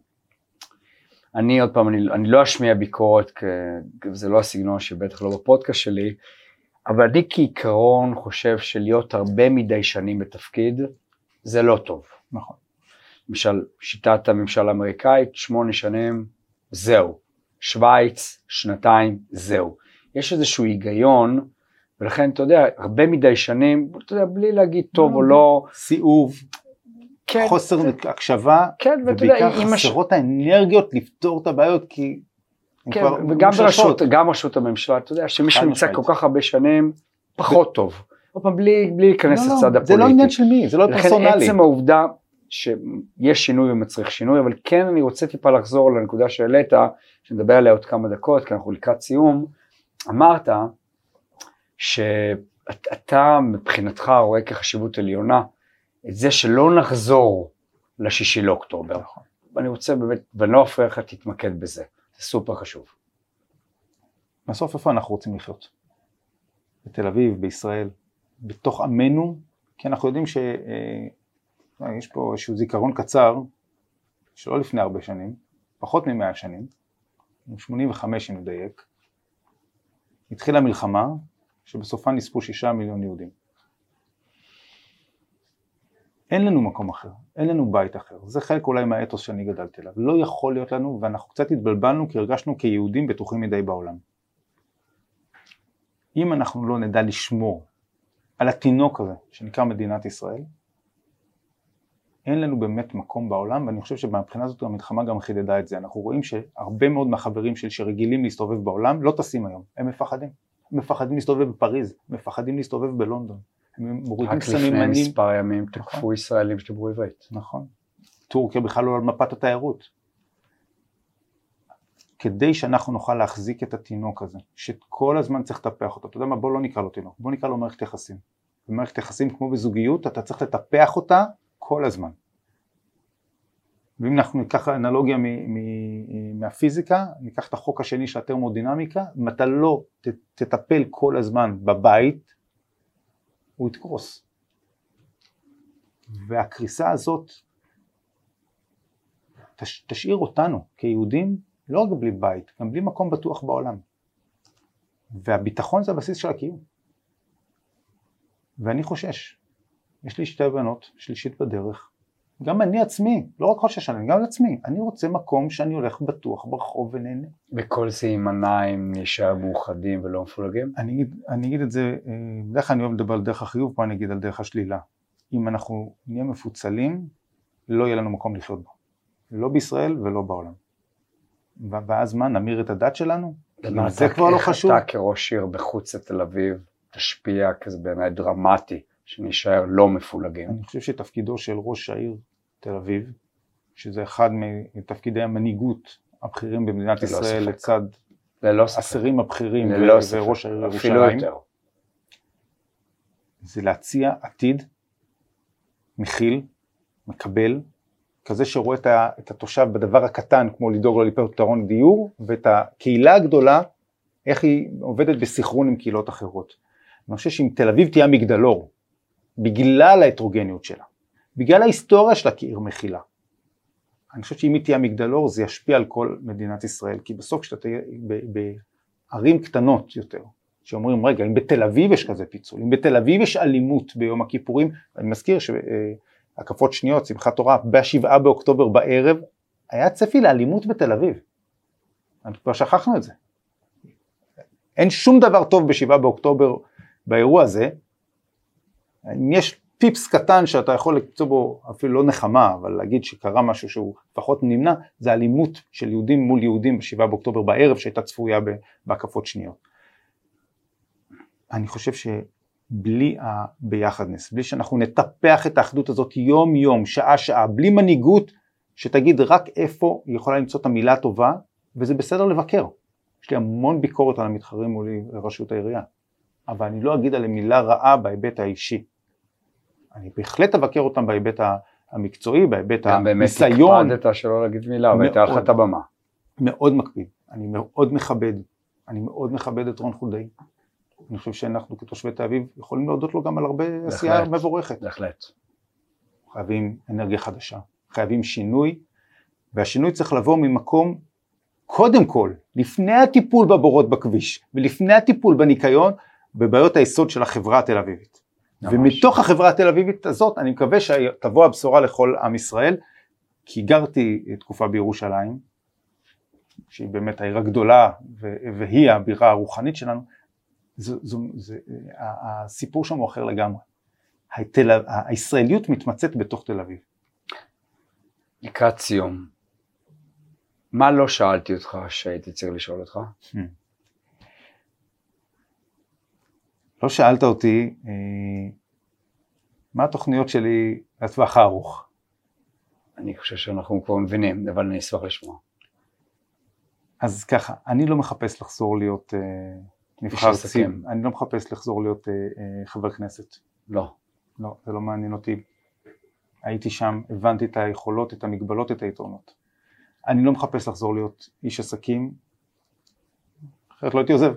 אני עוד פעם, אני, אני לא אשמיע ביקורת, כי זה לא הסגנון שבטח לא בפודקאסט שלי, אבל אני כעיקרון חושב שלהיות הרבה מדי שנים בתפקיד, זה לא טוב. נכון. למשל, שיטת הממשל האמריקאית, שמונה שנים, זהו. שווייץ, שנתיים, זהו. יש איזשהו היגיון, ולכן, אתה יודע, הרבה מדי שנים, אתה יודע, בלי להגיד טוב או לא, סיאוב, כן, חוסר זה- הקשבה, כן, ובעיקר עם הש... חסרות האנרגיות לפתור את הבעיות, כי... כן, וגם. ברשות, גם רשות הממשלה, אתה יודע, שמישהו חד נמצא משמעית. כל כך הרבה שנים, פחות טוב. עוד פעם, בלי בלי להיכנס לא, לא, לצד הפוליטי. זה לא עניין של מי, זה לא לכן פרסונלי. עצם העובדה שיש שינוי ומצריך שינוי, אבל כן אני רוצה טיפה לחזור לנקודה שהעלית, שנדבר עליה עוד כמה דקות, כי אנחנו לקראת סיום. אמרת שאתה מבחינתך רואה כחשיבות עליונה את זה שלא נחזור לשישי לאוקטובר. נכון. ואני רוצה באמת, ואני לא אפריע לך, תתמקד בזה, זה סופר חשוב. בסוף איפה אנחנו רוצים לחיות? בתל אביב, בישראל, בתוך עמנו, כי אנחנו יודעים שיש פה איזשהו זיכרון קצר, שלא לפני הרבה שנים, פחות ממאה שנים, 85 אם נדייק, התחילה מלחמה שבסופה נספו שישה מיליון יהודים. אין לנו מקום אחר, אין לנו בית אחר, זה חלק אולי מהאתוס שאני גדלתי עליו, לא יכול להיות לנו ואנחנו קצת התבלבלנו כי הרגשנו כיהודים בטוחים מדי בעולם. אם אנחנו לא נדע לשמור על התינוק הזה שנקרא מדינת ישראל, אין לנו באמת מקום בעולם, ואני חושב שמבחינה הזאת המלחמה גם חידדה את זה. אנחנו רואים שהרבה מאוד מהחברים שלי שרגילים להסתובב בעולם לא טסים היום, הם מפחדים. מפחדים להסתובב בפריז, מפחדים להסתובב בלונדון. הם מורידים רק לפני סממנים. מספר ימים נכון. תקפו ישראלים שדיברו עברית. נכון. טורקיה בכלל לא על מפת התיירות. כדי שאנחנו נוכל להחזיק את התינוק הזה, שכל הזמן צריך לטפח אותו, אתה יודע מה, בוא לא נקרא לו תינוק, בוא נקרא לו מערכת יחסים. במערכת יחסים כמו בזוגיות, אתה צריך לטפח אותה כל הזמן. ואם אנחנו ניקח אנלוגיה מהפיזיקה, ניקח את החוק השני של הטרמודינמיקה, אם אתה לא ת- תטפל כל הזמן בבית, הוא יתקרוס. והקריסה הזאת תש, תשאיר אותנו כיהודים לא רק בלי בית, גם בלי מקום בטוח בעולם. והביטחון זה הבסיס של הקיום. ואני חושש. יש לי שתי בנות, שלישית בדרך. גם אני עצמי, לא רק חושש עליהם, גם לעצמי. אני רוצה מקום שאני הולך בטוח ברחוב ונהנה. וכל זה יימנע אם נשאר מאוחדים ולא מפולגים? אני אני אגיד את זה, אה, בדרך כלל אני אוהב לדבר על דרך החיוב, פה אני אגיד על דרך השלילה. אם אנחנו נהיה מפוצלים, לא יהיה לנו מקום לחיות בו. לא בישראל ולא בעולם. ואז מה, נמיר את הדת שלנו? זה כבר לא חשוב. אתה כראש עיר בחוץ לתל אביב תשפיע כזה בעיניי דרמטי, שנשאר לא מפולגים? אני חושב שתפקידו של ראש העיר תל אביב, שזה אחד מתפקידי המנהיגות הבכירים במדינת ללא ישראל ספק. לצד ללא. השרים הבכירים ללא. וראש העיר ירושלים. זה להציע עתיד מכיל, מקבל, כזה שרואה את, ה, את התושב בדבר הקטן כמו לדאוג לו לפתרון דיור ואת הקהילה הגדולה איך היא עובדת בסנכרון עם קהילות אחרות. אני חושב שאם תל אביב תהיה המגדלור בגלל ההטרוגניות שלה, בגלל ההיסטוריה שלה כעיר מכילה, אני חושב שאם היא תהיה המגדלור זה ישפיע על כל מדינת ישראל כי בסוף כשאתה תהיה בערים קטנות יותר שאומרים רגע אם בתל אביב יש כזה פיצול, אם בתל אביב יש אלימות ביום הכיפורים, אני מזכיר שהקפות שניות, שמחת תורה, בשבעה באוקטובר בערב, היה צפי לאלימות בתל אביב. אנחנו כבר שכחנו את זה. אין שום דבר טוב בשבעה באוקטובר באירוע הזה. אם יש פיפס קטן שאתה יכול למצוא בו אפילו לא נחמה, אבל להגיד שקרה משהו שהוא לפחות נמנע, זה אלימות של יהודים מול יהודים בשבעה באוקטובר בערב שהייתה צפויה בהקפות שניות. אני חושב שבלי הביחדנס, בלי שאנחנו נטפח את האחדות הזאת יום יום, שעה שעה, בלי מנהיגות שתגיד רק איפה היא יכולה למצוא את המילה הטובה, וזה בסדר לבקר. יש לי המון ביקורת על המתחרים מולי לראשות העירייה, אבל אני לא אגיד עליהם מילה רעה בהיבט האישי. אני בהחלט אבקר אותם בהיבט המקצועי, בהיבט גם באמת הניסיון. הקפדת שלא להגיד מילה, והייתה לך מאוד. את הבמה. מאוד מקפיד, אני מאוד מכבד, אני מאוד מכבד את רון חולדאי. אני חושב שאנחנו כתושבי תל אביב יכולים להודות לו גם על הרבה עשייה בהחלט. מבורכת. בהחלט. חייבים אנרגיה חדשה, חייבים שינוי, והשינוי צריך לבוא ממקום, קודם כל, לפני הטיפול בבורות בכביש, ולפני הטיפול בניקיון, בבעיות היסוד של החברה התל אביבית. ממש. ומתוך החברה התל אביבית הזאת, אני מקווה שתבוא הבשורה לכל עם ישראל, כי גרתי תקופה בירושלים, שהיא באמת העיר הגדולה, והיא הבירה הרוחנית שלנו, זו, זו, זה, הסיפור שם הוא אחר לגמרי. התל, הישראליות מתמצאת בתוך תל אביב. לקראת סיום, מה לא שאלתי אותך שהייתי צריך לשאול אותך? לא שאלת אותי אה, מה התוכניות שלי לטווח הארוך. אני חושב שאנחנו כבר מבינים, אבל אני אשמח לשמוע. אז ככה, אני לא מחפש לחזור להיות אה, נבחר. ציבור, אני לא מחפש לחזור להיות אה, אה, חבר כנסת. לא. לא, זה לא מעניין אותי. הייתי שם, הבנתי את היכולות, את המגבלות, את היתרונות. אני לא מחפש לחזור להיות איש עסקים, אחרת לא הייתי עוזב.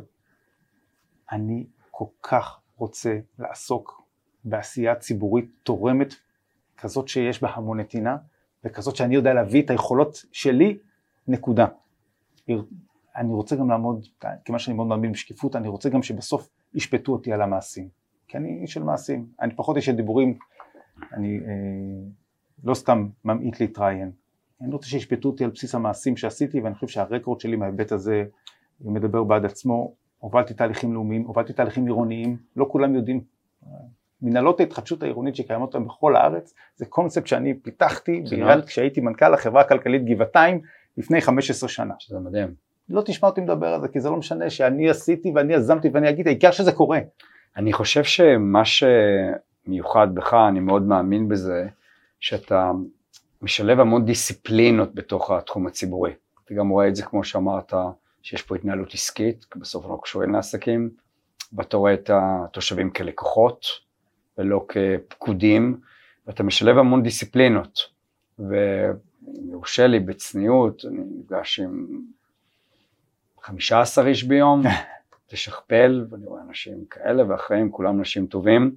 אני כל כך רוצה לעסוק בעשייה ציבורית תורמת, כזאת שיש בה המון נתינה, וכזאת שאני יודע להביא את היכולות שלי, נקודה. אני רוצה גם לעמוד, כיוון שאני מאוד מאמין בשקיפות, אני רוצה גם שבסוף ישפטו אותי על המעשים. כי אני איש של מעשים, אני פחות איש של דיבורים, אני אה, לא סתם ממעיט להתראיין. אני רוצה שישפטו אותי על בסיס המעשים שעשיתי, ואני חושב שהרקורד שלי מההיבט הזה מדבר בעד עצמו. הובלתי תהליכים לאומיים, הובלתי תהליכים עירוניים, לא כולם יודעים. מנהלות ההתחדשות העירונית שקיימות היום בכל הארץ, זה קונספט שאני פיתחתי בעיריית כשהייתי מנכ"ל החברה הכלכלית גבעתיים לפני 15 שנה. שזה מדהים. לא תשמע אותי מדבר על זה, כי זה לא משנה שאני עשיתי ואני יזמתי ואני אגיד, העיקר שזה קורה. אני חושב שמה שמיוחד בך, אני מאוד מאמין בזה, שאתה משלב המון דיסציפלינות בתוך התחום הציבורי. אתה גם רואה את זה כמו שאמרת, שיש פה התנהלות עסקית, בסוף אנחנו קשורים לעסקים, ואתה רואה את התושבים כלקוחות, ולא כפקודים, ואתה משלב המון דיסציפלינות. ואם יורשה לי בצניעות, אני נפגש עם 15 איש ביום, תשכפל, ואני רואה אנשים כאלה ואחרים, כולם אנשים טובים,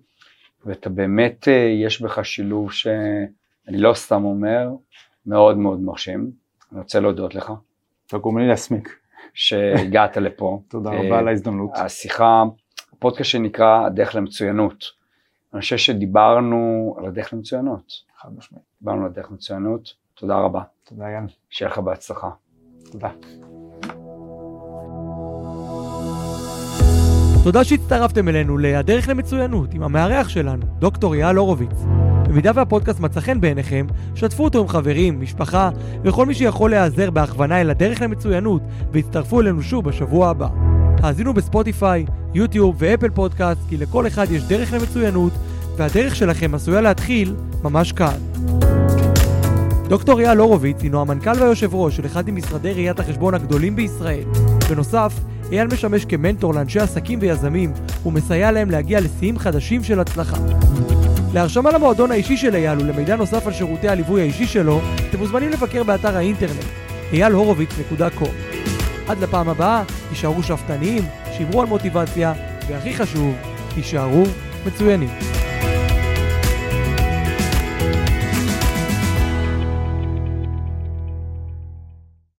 ואתה באמת, אה, יש בך שילוב שאני לא סתם אומר, מאוד מאוד מרשים. אני רוצה להודות לך. אתה גורם לי להסמיק. שהגעת לפה. תודה רבה על ההזדמנות. השיחה, הפודקאסט שנקרא הדרך למצוינות. אני חושב שדיברנו על הדרך למצוינות. חד משמעית. דיברנו על הדרך למצוינות. תודה רבה. תודה יאן. שיהיה לך בהצלחה. תודה. תודה שהצטרפתם אלינו ל"הדרך למצוינות" עם המארח שלנו, דוקטור אייל הורוביץ. במידה והפודקאסט מצא חן בעיניכם, שתפו אותו עם חברים, משפחה וכל מי שיכול להיעזר בהכוונה אל הדרך למצוינות והצטרפו אלינו שוב בשבוע הבא. האזינו בספוטיפיי, יוטיוב ואפל פודקאסט כי לכל אחד יש דרך למצוינות והדרך שלכם עשויה להתחיל ממש כאן. דוקטור אייל הורוביץ הינו המנכ"ל והיושב ראש של אחד ממשרדי ראיית החשבון הגדולים בישראל. בנוסף, אייל משמש כמנטור לאנשי עסקים ויזמים ומסייע להם להגיע לשיאים חדשים של הצלחה. להרשמה למועדון האישי של אייל ולמידע נוסף על שירותי הליווי האישי שלו, אתם מוזמנים לבקר באתר האינטרנט איילהורוביץ.com. עד לפעם הבאה, תישארו שאפתניים, שמרו על מוטיבציה, והכי חשוב, תישארו מצוינים.